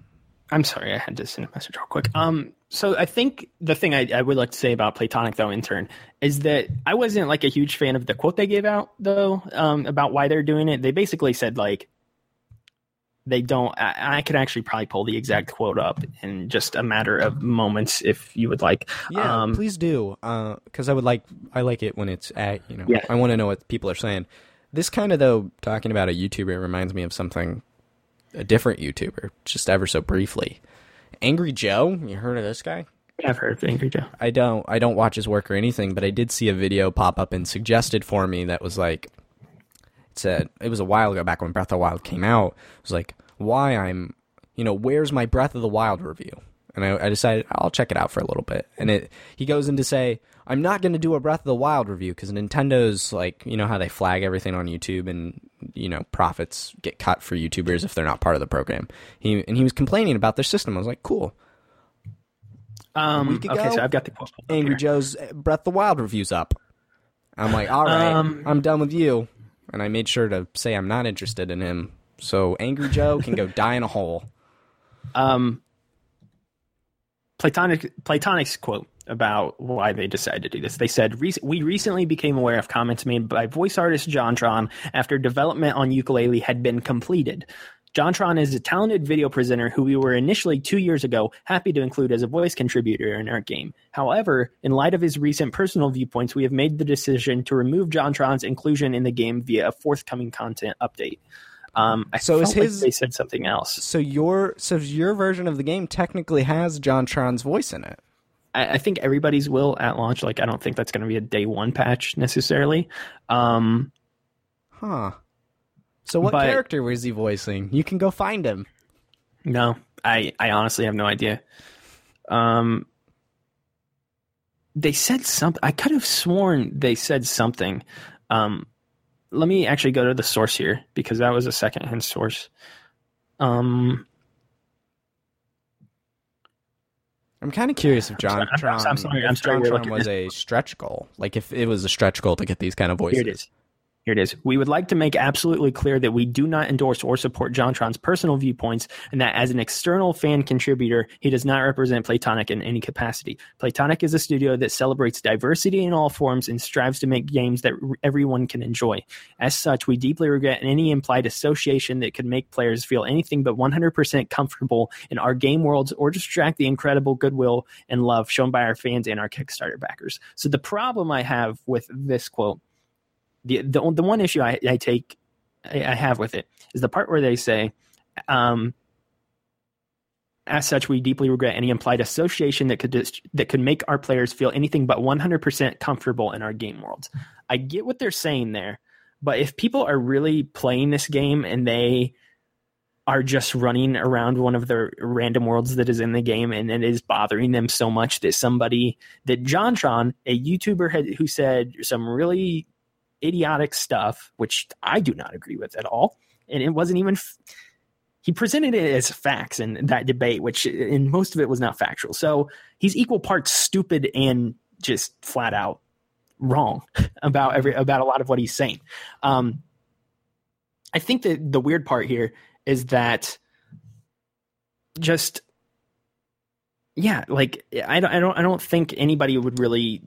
I'm sorry, I had to send a message real quick. Um, so I think the thing I, I would like to say about Playtonic though, intern, is that I wasn't like a huge fan of the quote they gave out though, um, about why they're doing it. They basically said like they don't. I, I could actually probably pull the exact quote up in just a matter of moments if you would like. Yeah, Um, please do, because I would like I like it when it's at you know. Yeah. I want to know what people are saying. This kind of though, talking about a YouTuber reminds me of something, a different YouTuber, just ever so briefly. Angry Joe, you heard of this guy? I've heard of Angry Joe. I don't I don't watch his work or anything, but I did see a video pop up and suggested for me that was like said it was a while ago back when Breath of the Wild came out. It was like why I'm you know, where's my Breath of the Wild review? And I, I decided I'll check it out for a little bit. And it he goes in to say, I'm not going to do a Breath of the Wild review because Nintendo's like, you know how they flag everything on YouTube and you know profits get cut for YouTubers if they're not part of the program. He and he was complaining about their system. I was like, cool. Um, okay, ago, so I've got the Angry. Joe's Breath of the Wild reviews up. I'm like, all right, Um, I'm done with you. And I made sure to say I'm not interested in him. So Angry Joe can go die in a hole. um, Playtonic Playtonic's quote about why they decided to do this. They said, "We recently became aware of comments made by voice artist JonTron after development on Yooka-Laylee had been completed." JonTron is a talented video presenter who we were initially two years ago happy to include as a voice contributor in our game. However, in light of his recent personal viewpoints, we have made the decision to remove JonTron's inclusion in the game via a forthcoming content update. Um, I So is felt like his- they said something else. So your so your version of the game technically has JonTron's voice in it. I, I think everybody's will at launch. Like, I don't think that's going to be a day one patch necessarily. Um, Huh. So what But- character was he voicing? You can go find him. no, I, I honestly have no idea. Um, they said something. I could have sworn they said something. Um, let me actually go to the source here because that was a secondhand source. Um, I'm kind of curious if John I'm sorry- I'm- I'm sorry- I'm sorry we're JonTron was a stretch goal. Like if it was a stretch goal to get these kind of voices. Here it is. Here it is. We would like to make absolutely clear that we do not endorse or support JonTron's personal viewpoints, and that as an external fan contributor, he does not represent Playtonic in any capacity. Playtonic is a studio that celebrates diversity in all forms and strives to make games that everyone can enjoy. As such, we deeply regret any implied association that could make players feel anything but 100% comfortable in our game worlds or distract the incredible goodwill and love shown by our fans and our Kickstarter backers. So the problem I have with this quote the the, the one issue I, I take I, I have with it is the part where they say, um, as such, we deeply regret any implied association that could dis- that could make our players feel anything but 100% comfortable in our game worlds. I get what they're saying there, but if people are really playing this game and they are just running around one of the random worlds that is in the game and it is bothering them so much that somebody that JonTron, a YouTuber had, who said some really idiotic stuff, which I do not agree with at all. And it wasn't even, f- he presented it as facts in that debate, which in most of it was not factual. So he's equal parts stupid and just flat out wrong about every, about a lot of what he's saying. Um, I think that the weird part here is that just, yeah, like I don't, I don't, I don't think anybody would really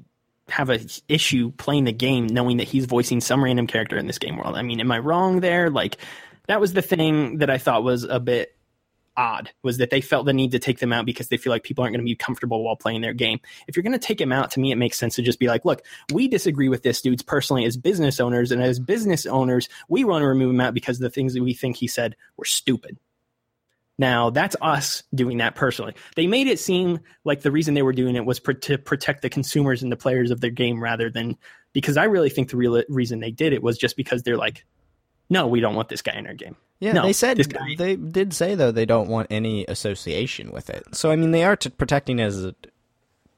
have a issue playing the game knowing that he's voicing some random character in this game world. I mean, am I wrong there? Like that was the thing that I thought was a bit odd was that they felt the need to take them out because they feel like people aren't going to be comfortable while playing their game. If you're going to take him out, to me, it makes sense to just be like, look, we disagree with this dude's personally as business owners, and as business owners, we want to remove him out because the things that we think he said were stupid. Now, that's us doing that personally. They made it seem like the reason they were doing it was pr- to protect the consumers and the players of their game rather than because I really think the real reason they did it was just because they're like, no, we don't want this guy in our game. Yeah, No, they said they did say though they don't want any association with it. So I mean, they are t- protecting as a,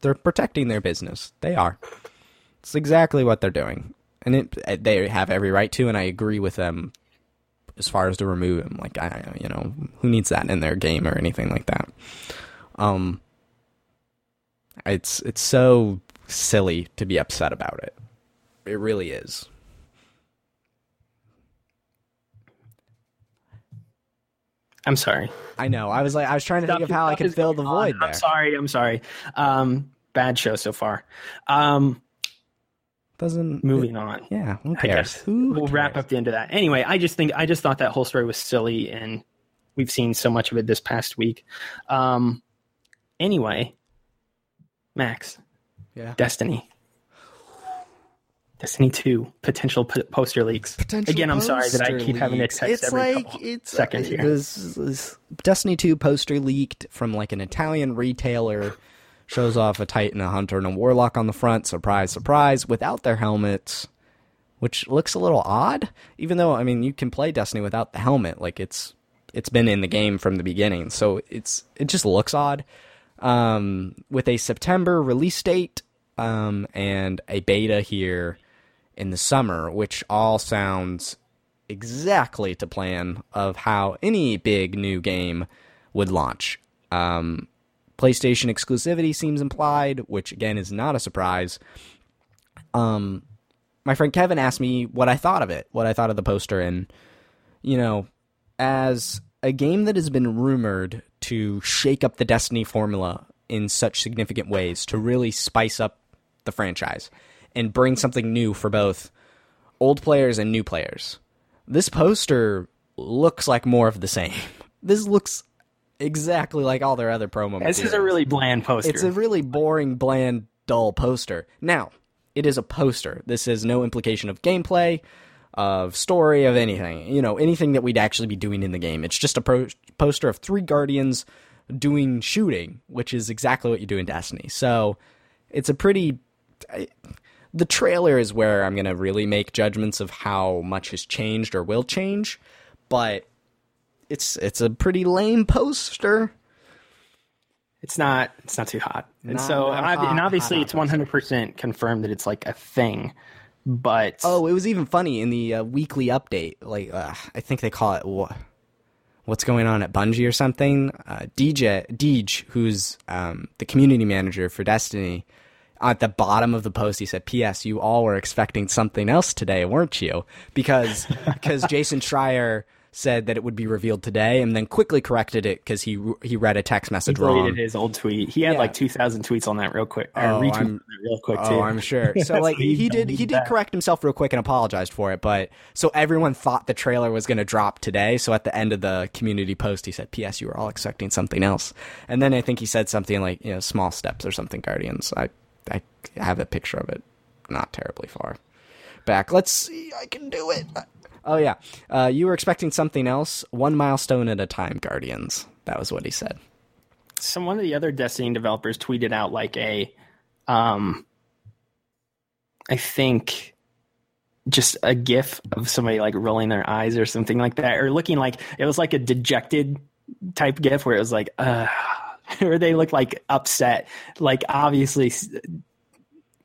they're protecting their business. They are. It's exactly what they're doing, and it they have every right to. And I agree with them as far as to remove him. Like I, you know, who needs that in their game or anything like that. Um, it's it's so silly to be upset about it. It really is. I'm sorry. I know. I was like, I was trying to think of how I could fill the void there. I'm sorry. I'm sorry. Um, bad show so far. Um, Doesn't moving on. Yeah, who I cares? guess Who we'll wrap up the end of that. Anyway, I just think I just thought that whole story was silly, and we've seen so much of it this past week. Um, anyway, Max, Yeah. Destiny, Destiny Two potential p- poster leaks. Potential Again, I'm sorry that I keep having to text It's every like it's seconds uh, here. This, this Destiny 2 poster leaked from like an Italian retailer. Shows off a Titan, a Hunter, and a Warlock on the front. Surprise, surprise! Without their helmets, which looks a little odd. Even though I mean, you can play Destiny without the helmet. Like it's it's been in the game from the beginning, so it's it just looks odd. Um, with a September release date um, and a beta here in the summer, which all sounds exactly to plan of how any big new game would launch. Um, PlayStation exclusivity seems implied, which again is not a surprise. Um, my friend Kevin asked me what I thought of it, what I thought of the poster, and you know, as a game that has been rumored to shake up the Destiny formula in such significant ways, to really spice up the franchise and bring something new for both old players and new players. This poster looks like more of the same. This looks exactly like all their other promo This is a really bland poster. It's a really boring, bland, dull poster. Now, it is a poster. This is no implication of gameplay, of story, of anything. You know, anything that we'd actually be doing in the game. It's just a pro- poster of three guardians doing shooting, which is exactly what you do in Destiny. So, it's a pretty. I- the trailer is where I'm going to really make judgments of how much has changed or will change, but it's it's a pretty lame poster. It's not. It's not too hot. And Not- so, not hot, and obviously, hot, it's hot one hundred percent confirmed that it's like a thing. But Oh, it was even funny in the uh, weekly update. Like uh, I think they call it what? what's going on at Bungie or something. Uh, DJ Deej, who's um, the community manager for Destiny, at the bottom of the post he said, "P.S. You all were expecting something else today, weren't you?" Because because Jason Schreier said that it would be revealed today, and then quickly corrected it because he he read a text message he wrong. his old tweet. He had Yeah. like two thousand tweets on that real quick. Or Oh, retweeted I'm- real quick oh, too. Oh, I'm sure. So like So he did he did that. correct himself real quick and apologized for it, but so everyone thought the trailer was going to drop today. So at the end of the community post, he said, "P.S. You were all expecting something else," and then I think he said something like, "You know, small steps or something." Guardians. I I have a picture of it, not terribly far back. Let's see. I can do it. Oh yeah, uh, you were expecting something else. One milestone at a time, Guardians. That was what he said. some one of the other Destiny developers tweeted out like a, um, I think, just a GIF of somebody like rolling their eyes or something like that, or looking like it was like a dejected type GIF where it was like, uh, or they look like upset, like obviously,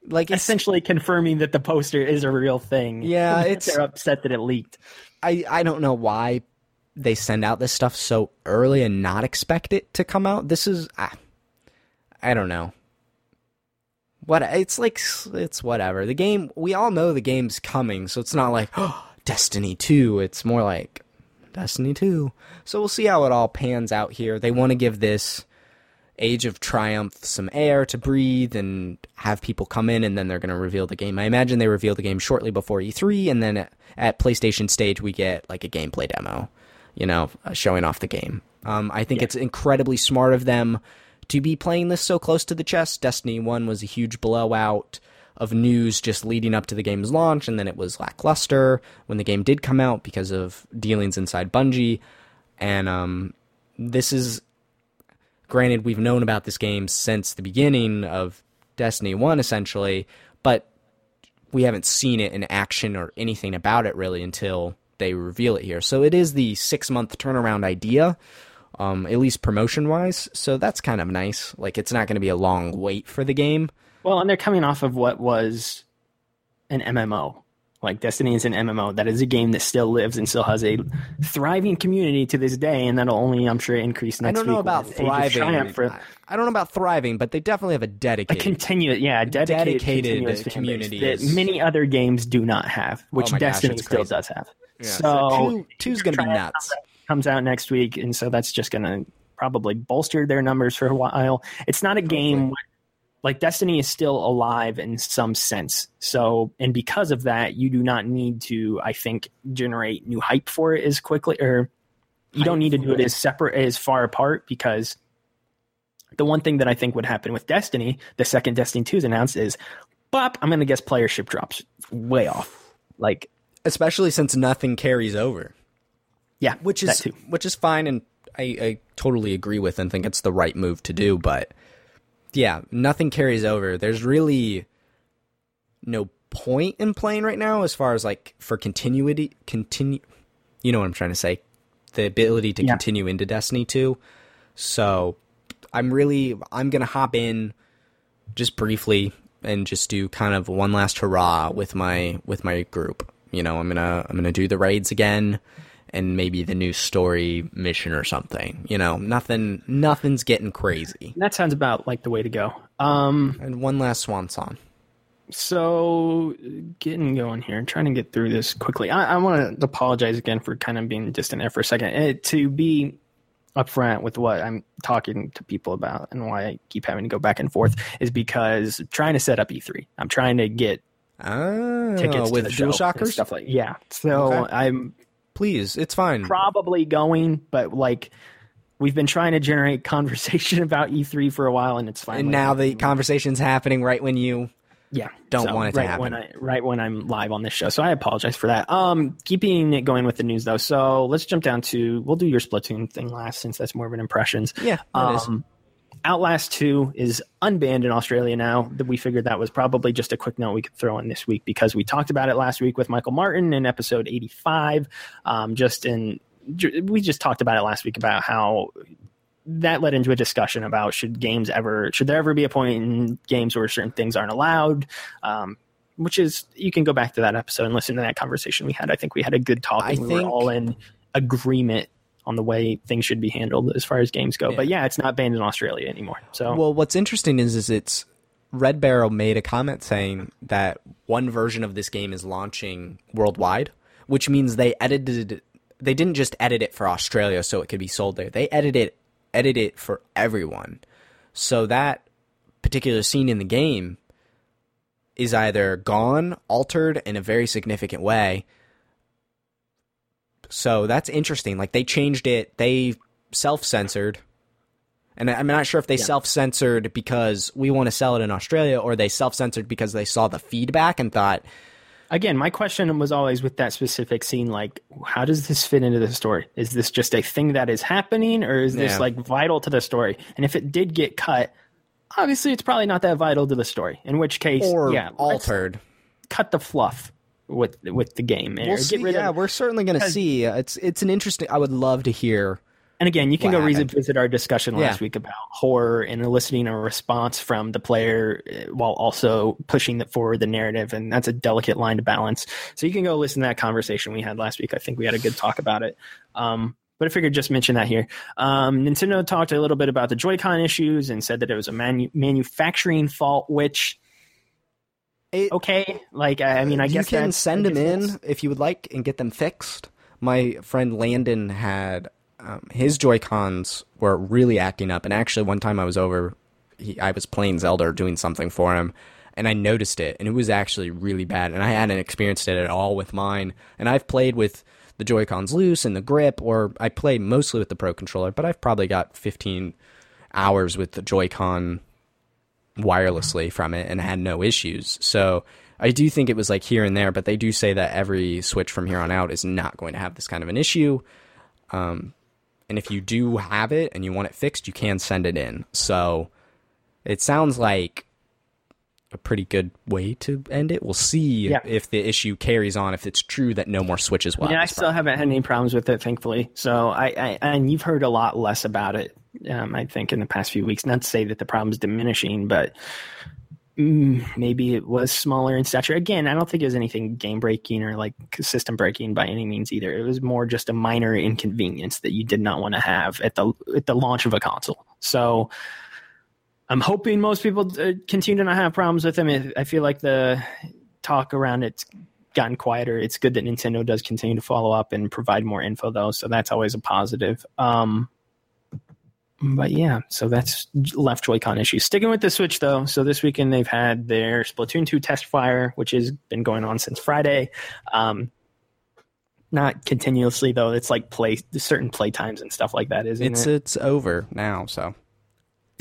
Like essentially confirming that the poster is a real thing. Yeah, it's- they're upset that it leaked. I I don't know why they send out this stuff so early and not expect it to come out. This is ah, I don't know. What it's like it's whatever. The game we all know the game's coming, so it's not like oh, Destiny 2. It's more like Destiny 2. So we'll see how it all pans out here. They want to give this Age of Triumph some air to breathe and have people come in, and then they're going to reveal the game. I imagine they reveal the game shortly before E3, and then at, at PlayStation stage, we get like a gameplay demo, you know, uh, showing off the game. Um, I think it's incredibly smart of them to be playing this so close to the chest. Destiny 1 was a huge blowout of news just leading up to the game's launch, and then it was lackluster when the game did come out because of dealings inside Bungie. And um, this is granted we've known about this game since the beginning of Destiny 1 essentially, but we haven't seen it in action or anything about it really until they reveal it here. So it is the 6 month turnaround idea. Um, at least promotion wise, so that's kind of nice. Like, it's not going to be a long wait for the game. Well, and they're coming off of what was an MMO. Like Destiny is an MMO. That is a game that still lives and still has a thriving community to this day, and that'll only, I'm sure, increase next. I don't know week about with Age of thriving. I- don't know about thriving, but they definitely have a dedicated, a continue, yeah, dedicated, Dedicated community that many other games do not have, oh which Oh my gosh, Destiny still does have. Yeah, so two, two's going to be nuts. comes out next week, and so that's just going to probably bolster their numbers for a while. It's not a game like Destiny is still alive in some sense. So, and because of that, you do not need to, I think, generate new hype for it as quickly, or you don't need to do it as separate, as far apart, because the one thing that I think would happen with Destiny, the second Destiny 2 is announced, is bop, I'm going to guess playership drops way off. Like, especially since nothing carries over. yeah, which is which is fine, and I, I totally agree with and think it's the right move to do. But yeah, nothing carries over. There's really no point in playing right now as far as like for continuity continue. You know what I'm trying to say? The ability to Yeah. continue into Destiny 2. So I'm really I'm gonna hop in just briefly and just do kind of one last hurrah with my with my group. You know, I'm gonna I'm gonna do the raids again and maybe the new story mission or something. You know, nothing nothing's getting crazy. That sounds about like the way to go. Um, And one last swan song. so getting going here, trying to get through this quickly. I, I want to apologize again for kind of being distant there for a second. Uh, to be upfront with what I'm talking to people about and why I keep having to go back and forth is because trying to set up E3. I'm trying to get Ah, tickets with to the show and DualShockers? stuff like yeah. So Okay. I'm Please, it's fine. probably going, but like we've been trying to generate conversation about E3 for a while, and it's finally and now the conversation's happening right when you yeah don't want it to right happen. when I right when I'm live on this show. So I apologize for that. Um, keeping it going with the news though. So let's jump down to we'll do your Splatoon thing last since that's more of an impressions. Yeah. Um, Outlast 2 is unbanned in Australia now. That we figured that was probably just a quick note we could throw in this week because we talked about it last week with Michael Martin in episode 85. Um, just in we just talked about it last week about how that led into a discussion about should games ever should there ever be a point in games where certain things aren't allowed. Um, which is you can go back to that episode and listen to that conversation we had. I think we had a good talk I and we think- were all in agreement on the way things should be handled as far as games go. Yeah. But yeah, it's not banned in Australia anymore. So Well, what's interesting is is it's Red Barrel made a comment saying that one version of this game is launching worldwide, which means they edited they didn't just edit it for Australia so it could be sold there. They edited it edited it for everyone. So that particular scene in the game is either gone, altered in a very significant way. So that's interesting. Like they changed it, they self-censored and I- I'm not sure if they Yeah. self censored because we want to sell it in Australia or they self censored because they saw the feedback and thought, again, my question was always with that specific scene, like, how does this fit into the story? Is this just a thing that is happening, or is this Yeah. like vital to the story? And if it did get cut, obviously it's probably not that vital to the story. In which case, or yeah, altered. cut the fluff with with the game. We'll get see. rid Yeah, we're certainly going to see. It's it's an interesting. I would love to hear. And again, you can go revisit our discussion last Yeah. week about horror and eliciting a response from the player uh, while also pushing it forward the narrative, and that's a delicate line to balance. So you can go listen to that conversation we had last week. I think we had a good talk about it. Um, but I figured just mention that here. Um, Nintendo talked a little bit about the Joy-Con issues and said that it was a manu- manufacturing fault, which It, okay, like I mean, I you guess can send them in if you would like and get them fixed. My friend Landon had um, his Joy Cons were really acting up, and actually one time I was over, he, I was playing Zelda or doing something for him, and I noticed it, and it was actually really bad, and I hadn't experienced it at all with mine, and I've played with the Joy Cons loose and the grip, or I play mostly with the Pro controller, but I've probably got 15 hours with the Joy Con wirelessly from it and had no issues. So I do think it was like here and there, but they do say that every Switch from here on out is not going to have this kind of an issue. Um, and if you do have it and you want it fixed, you can send it in. So it sounds like a pretty good way to end it. We'll see Yeah. if the issue carries on, if it's true that no more Switches will. Yeah, I still haven't had any problems with it, thankfully. So I, I and you've heard a lot less about it. Um, I think in the past few weeks. Not to say that the problem's diminishing, but mm, maybe it was smaller in stature. Again, I don't think it was anything game breaking or like system breaking by any means either. It was more just a minor inconvenience that you did not want to have at the at the launch of a console. So. I'm hoping most people uh, continue to not have problems with them. I- I feel like the talk around it's gotten quieter. It's good that Nintendo does continue to follow up and provide more info, though, so that's always a positive. Um, but yeah, so that's left Joy-Con issues. Sticking with the Switch, though, so this weekend they've had their Splatoon 2 test fire, which has been going on since Friday. Um, not continuously though. It's like play certain play times and stuff like that, isn't It's it? it's it's over now, so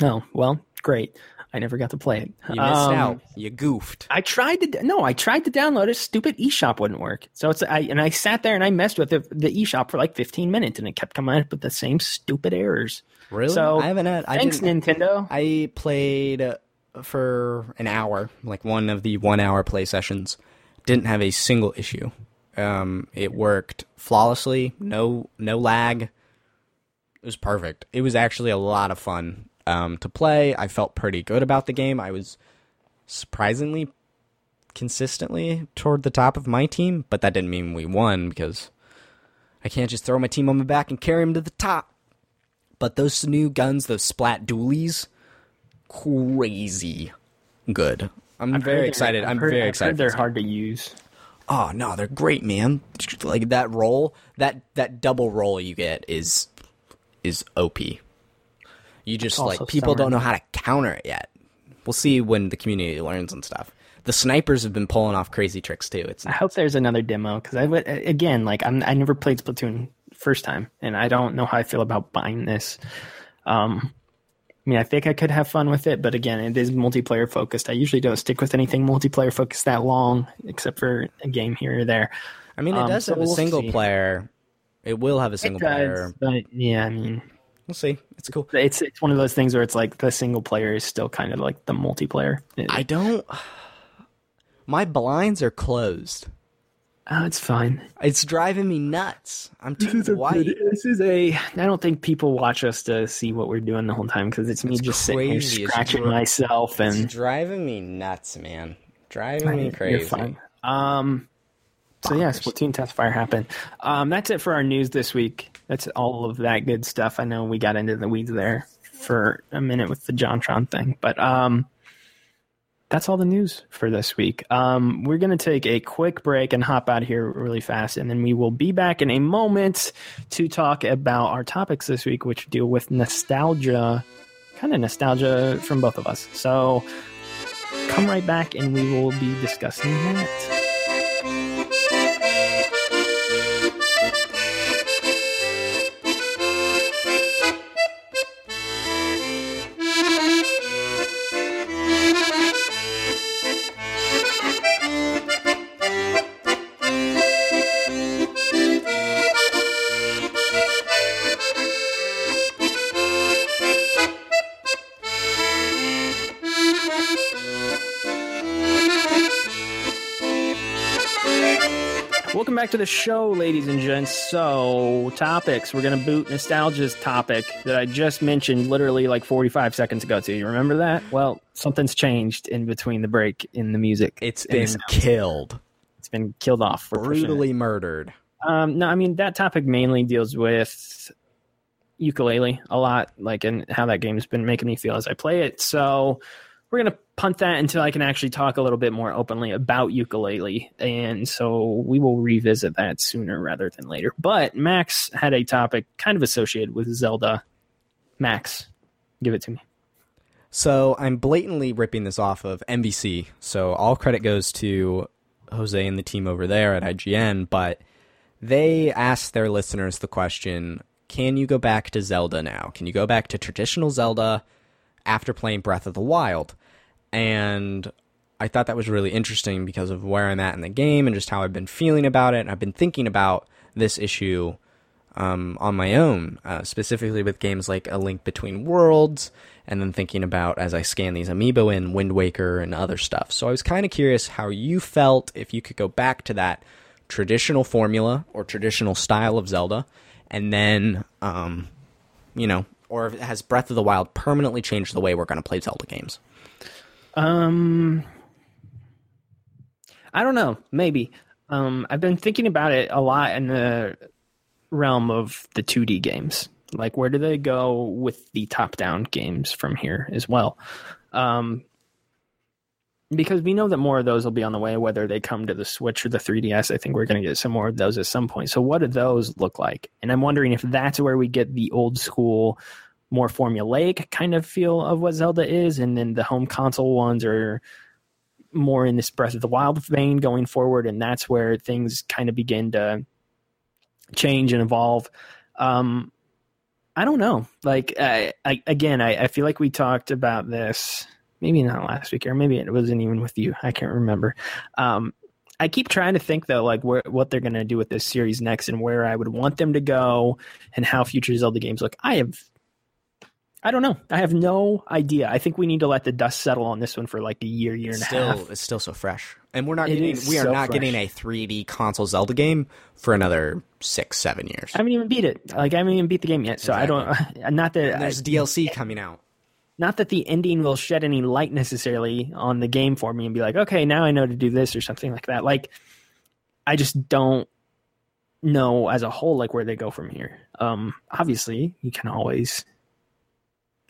Oh well, great. I never got to play it. you missed Um, out. You goofed. I tried to no, I tried to download it. Stupid eShop wouldn't work. So it's I and I sat there and I messed with the, the eShop for like 15 minutes and it kept coming up with the same stupid errors. Really? So, I haven't had. I Thanks, didn't, Nintendo. I played uh, for an hour, like one of the one hour play sessions. Didn't have a single issue. Um, it worked flawlessly. No, no lag. It was perfect. It was actually a lot of fun um, to play. I felt pretty good about the game. I was surprisingly consistently toward the top of my team, but that didn't mean we won because I can't just throw my team on my back and carry them to the top. But those new guns, those splat dualies, crazy good. I'm I've very excited. I'm heard- very I've excited. They're hard to use. Oh no, they're great, man. Like that roll, that that double roll you get is is OP. You just like people summer. don't know how to counter it yet. We'll see when the community learns and stuff. The snipers have been pulling off crazy tricks too. It's I hope there's another demo because I would again like I'm I never played Splatoon first time and I don't know how I feel about buying this. Um, I mean, I think I could have fun with it, but again, it is multiplayer focused. I usually don't stick with anything multiplayer focused that long, except for a game here or there. I mean, it um, does so have a we'll single see. player. It will have a single does, player. but yeah, I mean, We'll see. It's cool. it's it's one of those things where it's like the single player is still kind of like the multiplayer. I don't. My blinds are closed. Oh, it's fine. It's driving me nuts. I'm too This is, white. good- this is a. I don't think people watch us to see what we're doing the whole time because it's me It's just sitting here crazy. It's scratching dri- myself It's and driving me nuts, man. Driving me crazy. You're crazy. fine. Um. So yeah, Splatoon test fire happened. Um, that's it for our news this week. that's all of that good stuff. I know we got into the weeds there for a minute with the JonTron thing, but um, that's all the news for this week. Um, we're going to take a quick break and hop out of here really fast, and then we will be back in a moment to talk about our topics this week, which deal with nostalgia, kind of nostalgia from both of us. So come right back, and we will be discussing that. Back to the show, ladies and gents. So, topics. We're going to boot nostalgia's topic that I just mentioned literally like 45 seconds ago to you. Remember that? Well, something's changed in between the break in the music. It's been killed, It's been killed off. We're pushing it. brutally murdered. Um, no, I mean that topic mainly deals with Yooka-Laylee a lot, like and how that game's been making me feel as I play it. So we're gonna punt that until I can actually talk a little bit more openly about Yooka-Laylee, and so we will revisit that sooner rather than later. But Max had a topic kind of associated with Zelda. Max, give it to me. So I'm blatantly ripping this off of NVC. So all credit goes to Jose and the team over there at IGN, but they asked their listeners the question, can you go back to Zelda now? Can you go back to traditional Zelda after playing Breath of the Wild? And I thought that was really interesting because of where I'm at in the game and just how I've been feeling about it. And I've been thinking about this issue um, on my own, uh, specifically with games like A Link Between Worlds, and then thinking about as I scan these amiibo in Wind Waker and other stuff. So I was kind of curious how you felt if you could go back to that traditional formula or traditional style of Zelda, and then, um, you know, or has Breath of the Wild permanently changed the way we're going to play Zelda games? Um, I don't know. Maybe. Um, I've been thinking about it a lot in the realm of the 2D games. Like, where do they go with the top-down games from here as well? Um, because we know that more of those will be on the way, whether they come to the Switch or the 3DS. I think we're going to get some more of those at some point. So, what do those look like? And I'm wondering if that's where we get the old school, more formulaic kind of feel of what Zelda is, and then the home console ones are more in this Breath of the Wild vein going forward, and that's where things kind of begin to change and evolve. Um, I don't know. Like, I, I, again, I, I feel like we talked about this maybe not last week, or maybe it wasn't even with you. I can't remember. Um, I keep trying to think though, like where, what they're going to do with this series next, and where I would want them to go, and how future Zelda games look. I have, I don't know. I have no idea. I think we need to let the dust settle on this one for like a year, year and a still, half. It's still so fresh, and we're not It getting we are so not fresh. getting a 3D console Zelda game for another six, seven years. I haven't even beat it. Like I haven't even beat the game yet, so I don't. Not that And there's I- DLC coming out. Not that the ending will shed any light necessarily on the game for me and be like, okay, now I know to do this or something like that. Like, I just don't know as a whole like where they go from here. Um, obviously, you can always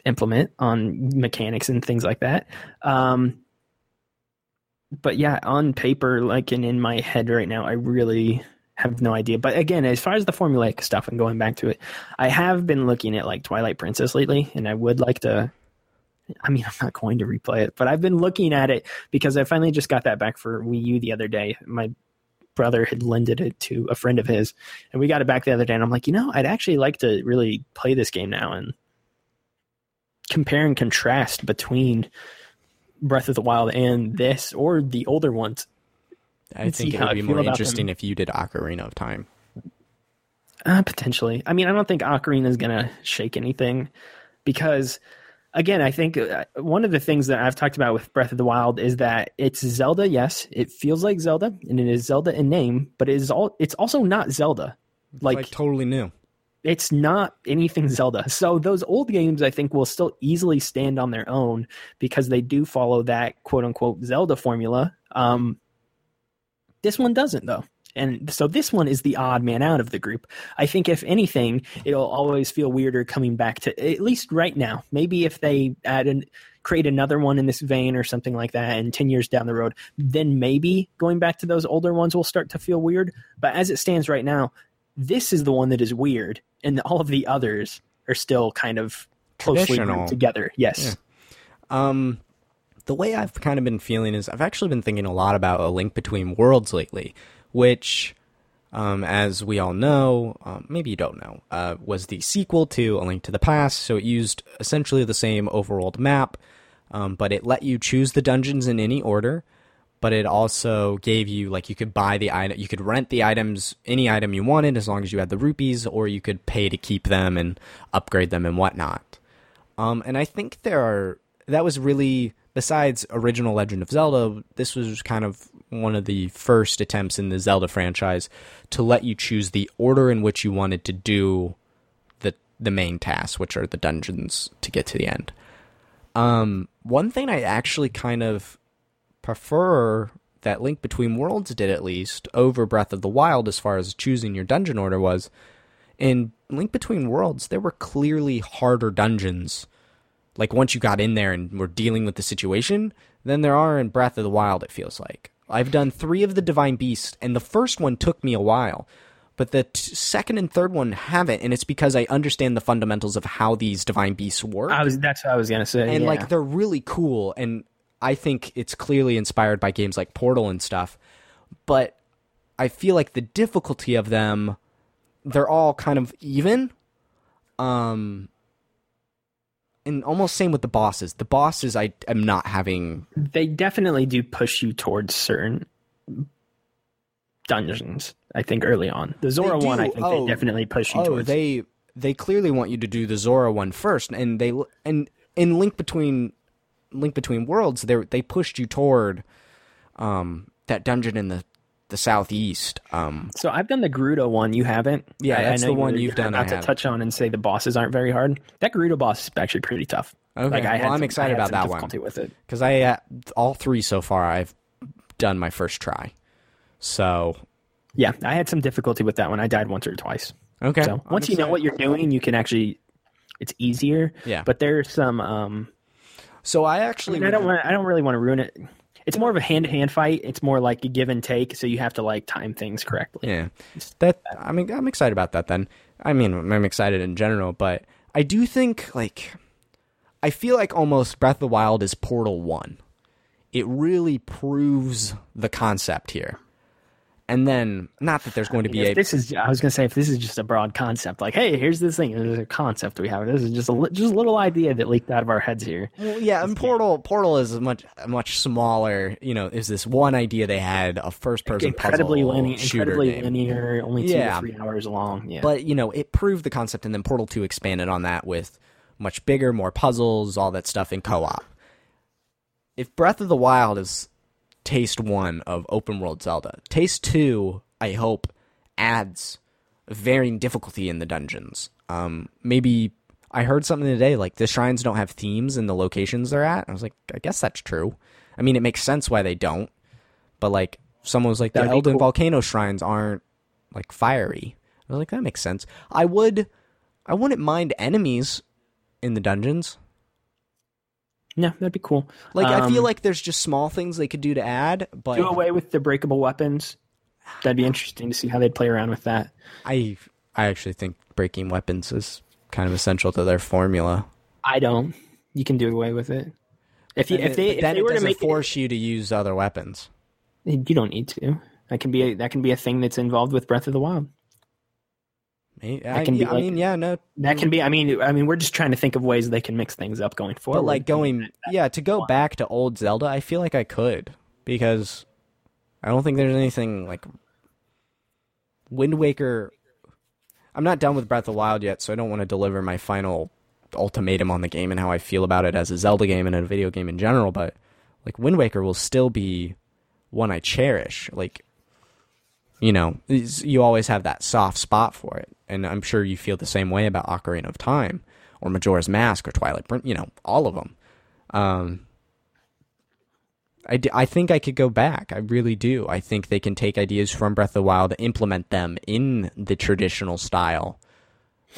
implement on mechanics and things like that. Um, but yeah, on paper, like and in my head right now, I really have no idea. But again, as far as the formulaic stuff and going back to it, I have been looking at like Twilight Princess lately, and I would like to. I mean, I'm not going to replay it, but I've been looking at it because I finally just got that back for Wii U the other day. My brother had lended it to a friend of his, and we got it back the other day. And I'm like, you know, I'd actually like to really play this game now and compare and contrast between Breath of the Wild and this or the older ones. I think it would be more interesting them. if you did Ocarina of Time. Uh, potentially. I mean, I don't think Ocarina is going to shake anything because, again, I think uh, one of the things that I've talked about with Breath of the Wild is that it's Zelda. Yes, it feels like Zelda, and it is Zelda in name, but it is all. It's also not Zelda. Like, Like, totally new. it's not anything Zelda. So those old games, I think, will still easily stand on their own because they do follow that quote unquote Zelda formula. Um, this one doesn't though, And so this one is the odd man out of the group. I think if anything, it'll always feel weirder coming back to at least right now. Maybe if they add an create another one in this vein or something like that and 10 years down the road, then maybe going back to those older ones will start to feel weird. But as it stands right now, this is the one that is weird and all of the others are still kind of closely together. Yes. Um, the way I've kind of been feeling is I've actually been thinking a lot about a link between worlds lately, which, um, as we all know, um, maybe you don't know, uh, was the sequel to A Link to the Past. So it used essentially the same overworld map, um, but it let you choose the dungeons in any order. But it also gave you like you could buy the item, you could rent the items, any item you wanted, as long as you had the rupees, or you could pay to keep them and upgrade them and whatnot. Um, and I think there are that was really besides original Legend of Zelda, this was kind of one of the first attempts in the Zelda franchise to let you choose the order in which you wanted to do the the main tasks, which are the dungeons to get to the end. Um, one thing I actually kind of prefer that Link Between Worlds did at least over Breath of the Wild as far as choosing your dungeon order was in Link Between Worlds there were clearly harder dungeons like once you got in there and were dealing with the situation than there are in Breath of the Wild it feels like. I've done 3 of the divine beasts and the first one took me a while. But the t- second and third one haven't, and it's because I understand the fundamentals of how these divine beasts work I was that's what I was gonna say. and yeah. like they're really cool and i think it's clearly inspired by games like portal and stuff but i feel like the difficulty of them they're all kind of even um and almost same with the bosses the bosses i am not having they definitely do push you towards certain dungeons. I think early on, the Zora one, I think Oh. they definitely push you oh towards. they they clearly want you to do the zora one first and they and in link between link between worlds they they pushed you toward um that dungeon in the the southeast um so I've done the Gerudo one. You haven't? Yeah, I, that's I the one you're you've done, I Not to touch on and say the bosses aren't very hard. That Gerudo boss is actually pretty tough. Okay, Like, I well, I'm some- excited I had about some that one. difficulty With it. because I uh, all three so far I've done my first try. So Yeah, I had some difficulty with that one. I died once or twice. okay, So I'm once you know what you're doing, you can actually. It's easier. Yeah. But there's some. um so I I, actually mean, I don't want. I don't really want to ruin it. It's more of a hand to hand fight. It's more like a give and take, so you have to like time things correctly. yeah that I mean I'm excited about that. Then I mean I'm excited in general, but I do think like I feel like almost Breath of the Wild is Portal One. It really proves the concept here. And then, not that there's going to be a this is, I was gonna say, if this is just a broad concept, like, hey, here's this thing, there's a concept we have. This is just a just a little idea that leaked out of our heads here. Well, yeah, and Portal Portal is much much smaller. You know, is this one idea they had a first person incredibly puzzle linear, shooter incredibly game. linear, only two Yeah. to three hours long. Yeah, But you know, it proved the concept, and then Portal Two expanded on that with much bigger, more puzzles, all that stuff in co-op. If Breath of the Wild is Taste One of open world Zelda, Taste Two, I hope, adds varying difficulty in the dungeons. Um, maybe I heard something today like the shrines don't have themes in the locations they're at. I was like, I guess that's true. I mean, it makes sense why they don't. But like, someone was like, That'd the Elden cool. Volcano shrines aren't like fiery. I was like, that makes sense. I would, I wouldn't mind enemies in the dungeons. Yeah, that'd be cool. Like, I feel Um, like there's just small things they could do to add, but do away with the breakable weapons. That'd be interesting to see how they'd play around with that. I, I actually think breaking weapons is kind of essential to their formula. I don't. You can do away with it. If you if they if then they it were to doesn't make force you to use other weapons. you don't need to. That can be a, that can be a thing that's involved with Breath of the Wild. I, can be I like- mean, yeah, no, That can be. I mm-hmm. mean, I mean, we're just trying to think of ways they can mix things up going forward. but like going, yeah, to go back to old Zelda, I feel like I could because I don't think there's anything like Wind Waker. I'm not done with Breath of the Wild yet, so I don't want to deliver my final ultimatum on the game and how I feel about it as a Zelda game and a video game in general. But like Wind Waker will still be one I cherish. Like, you know, you always have that soft spot for it, and I'm sure you feel the same way about Ocarina of Time or Majora's Mask or Twilight You know, all of them. Um, I, d- I think I could go back. I really do. I think they can take ideas from Breath of the Wild, implement them in the traditional style,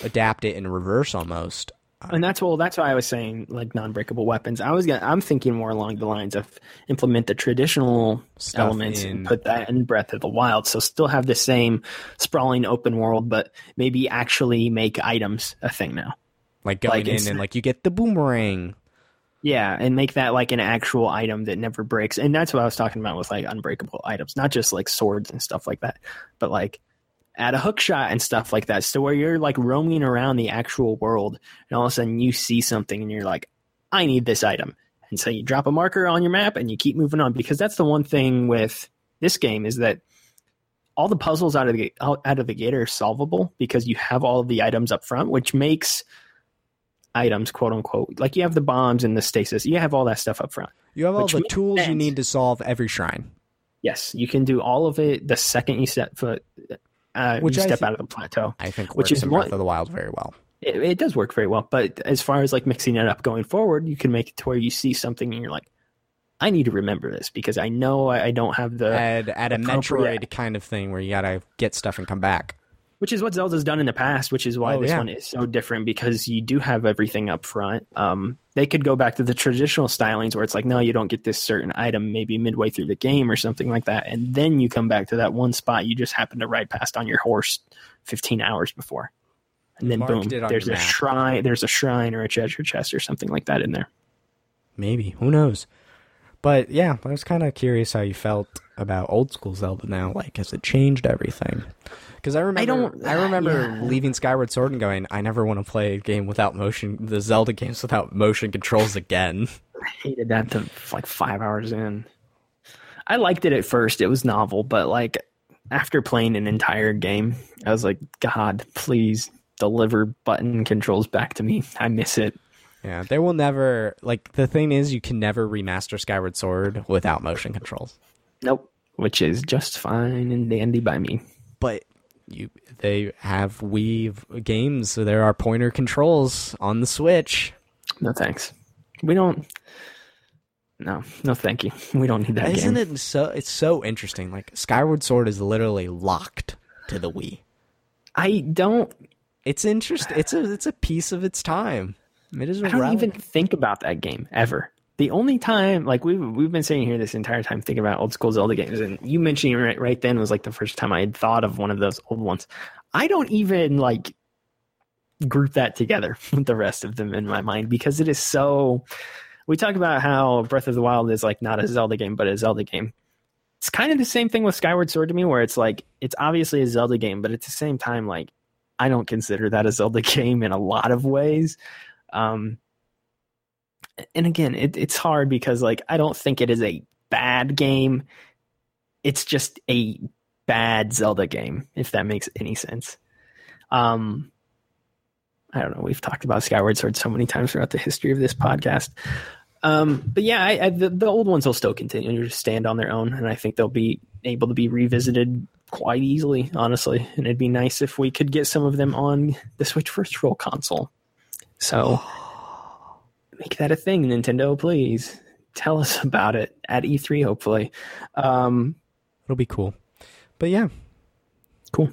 adapt it in reverse almost. And that's well, that's why I was saying like non-breakable weapons. I was gonna, I'm thinking more along the lines of implement the traditional Stuff elements in- and put that in Breath of the Wild. So still have the same sprawling open world, but maybe actually make items a thing now. Like going Like, in and like you get the boomerang. Yeah, and make that like an actual item that never breaks. And that's what I was talking about with like unbreakable items, not just like swords and stuff like that, but like add a hook shot and stuff like that. So where you're like roaming around the actual world and all of a sudden you see something and you're like, I need this item. And so you drop a marker on your map and you keep moving on because that's the one thing with this game is that all the puzzles out of the out out of the gate are solvable because you have all of the items up front, which makes items quote unquote like you have the bombs and the stasis you have all that stuff up front You have all the tools you need to solve every shrine. yes you can do all of it the second you set foot uh, Which you step thi- out of the plateau I think Which is in one- Breath of the Wild very well. it, it does work very well but as far as like mixing it up going forward you can make it to where you see something and you're like i need to remember this because i know i, I don't have the at, add a Metroid kind of thing where you gotta get stuff and come back. Which is what Zelda's done in the past, which is why Oh, this yeah. one is so different because you do have everything up front. Um, they could go back to the traditional stylings where it's like, no, you don't get this certain item maybe midway through the game or something like that, and then you come back to that one spot you just happened to ride past on your horse 15 hours before, and then Marked boom, there's a map. shrine, there's a shrine or a treasure chest or something like that in there. Maybe. Who knows? But yeah, I was kind of curious how you felt about old school Zelda now. Like, has it changed everything? Because I remember, I, don't- I uh, remember yeah. leaving Skyward Sword and going, I never want to play a game without motion, the Zelda games without motion controls again. I hated that to like five hours in. I liked it at first; it was novel, but like after playing an entire game, I was like, God, please deliver button controls back to me. I miss it. Yeah, there will never like the thing is you can never remaster Skyward Sword without motion controls. Nope. Which is just fine and dandy by me. But you they have Wii games, so there are pointer controls on the Switch. No thanks. We don't. No, no, thank you. We don't need that Isn't game. it so it's so interesting. Like Skyward Sword is literally locked to the Wii. I don't. It's interesting. It's a it's a piece of its time. It is a I don't relic. even think about that game ever. The only time, like we've we've been sitting here this entire time thinking about old school Zelda games, and you mentioning it right right then was like the first time I had thought of one of those old ones. I don't even like group that together with the rest of them in my mind because it is so. We talk about how Breath of the Wild is like not a Zelda game, but a Zelda game. It's kind of the same thing with Skyward Sword to me, where it's like it's obviously a Zelda game, but at the same time, like I don't consider that a Zelda game in a lot of ways. Um, and again, it, it's hard because like I don't think it is a bad game. It's just a bad Zelda game, if that makes any sense. Um, I don't know. We've talked about Skyward Sword so many times throughout the history of this podcast. Um, but yeah, I, I, the, the old ones will still continue to stand on their own, and I think they'll be able to be revisited quite easily, honestly. And it'd be nice if we could get some of them on the Switch Virtual Console. So make that a thing, Nintendo, please. Tell us about it at E3, hopefully. Um, It'll be cool. But yeah, Cool.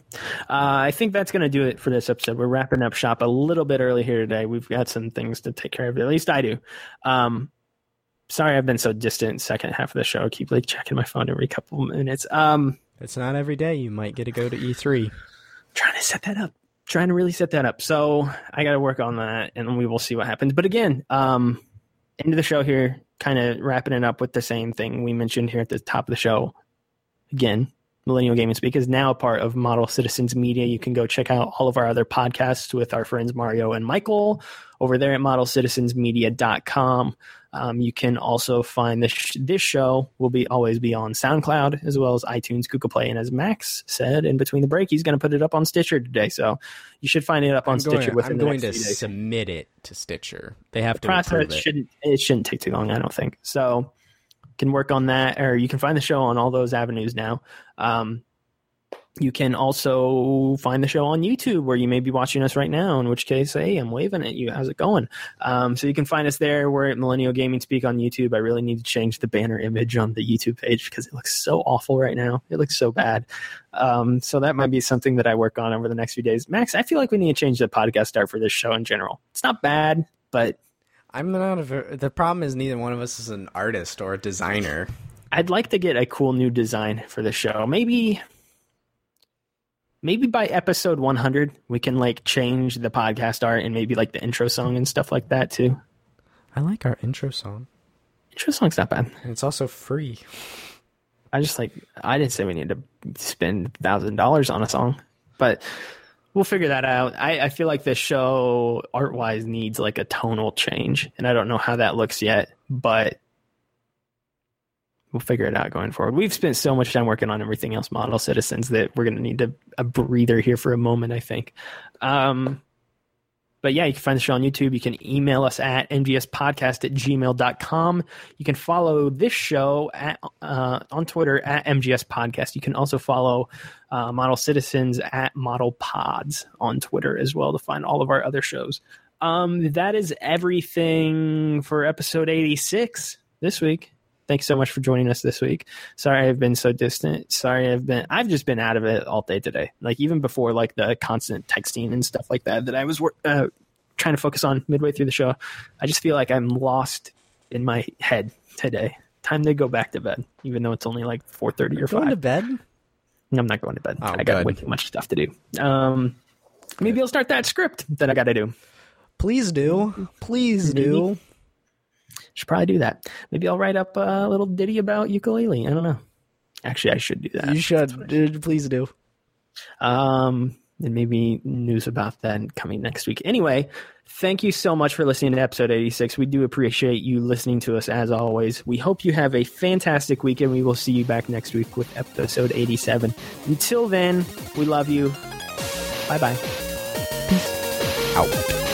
Uh, I think that's going to do it for this episode. We're wrapping up shop a little bit early here today. We've got some things to take care of. At least I do. Um, sorry, I've been so distant. Second half of the show, I keep like checking my phone every couple of minutes. Um, it's not every day you might get to go to E E3. trying to set that up. Trying to really set that up. So I got to work on that, and we will see what happens. But again, um, end of the show here. Kind of wrapping it up with the same thing we mentioned here at the top of the show. Again, Millennial Gaming Speak is now a part of Model Citizens Media. You can go check out all of our other podcasts with our friends Mario and Michael over there at modelcitizensmedia.com. Um, you can also find this this show will be always be on SoundCloud as well as iTunes, Google Play, and as Max said in between the break, he's going to put it up on Stitcher today. So you should find it up on I'm Stitcher going, within I'm the going next to submit it to Stitcher. They have to process it. shouldn't it shouldn't take too long i don't think so can work on that or you can find the show on all those avenues now um you can also find the show on YouTube where you may be watching us right now, in which case, hey, I'm waving at you. How's it going? Um, so you can find us there. We're at Millennial Gaming Speak on YouTube. I really need to change the banner image on the YouTube page because it looks so awful right now. It looks so bad. Um, so that might be something that I work on over the next few days. Max, I feel like we need to change the podcast art for this show in general. It's not bad, but I'm not a. The problem is neither one of us is an artist or a designer. I'd like to get a cool new design for the show. Maybe maybe by episode 100 we can like change the podcast art and maybe like the intro song and stuff like that too I like our intro song. intro song's not bad And it's also free. i just like i didn't say we need to spend thousand dollars on a song but we'll figure that out i, I feel like this show art wise needs like a tonal change and i don't know how that looks yet but we'll figure it out going forward. We've spent so much time working on everything else, model citizens, that we're going to need a breather here for a moment, I think. Um, but yeah, you can find the show on YouTube. You can email us at mgspodcast at gmail.com. You can follow this show at, uh, on Twitter at MGS Podcast. You can also follow uh, Model Citizens at Model Pods on Twitter as well to find all of our other shows. Um, that is everything for episode 86 this week. Thanks so much for joining us this week. Sorry I've been so distant. Sorry I've been I've just been out of it all day today. Like even before like the constant texting and stuff like that that I was uh, trying to focus on midway through the show. I just feel like I'm lost in my head today. Time to go back to bed, even though it's only like 4:30 or 5. Going to bed? I'm not going to bed. Oh, I got good. way too much stuff to do. Um, maybe I'll start that script that I got to do. Please do. Please do. Should probably do that. Maybe I'll write up a little ditty about Yooka-Laylee. I don't know. Actually, I should do that. You should. Dude, please do. Um, and maybe news about that coming next week. Anyway, thank you so much for listening to episode 86. We do appreciate you listening to us as always. We hope you have a fantastic week and we will see you back next week with episode 87. Until then, we love you. Bye bye. Peace Out.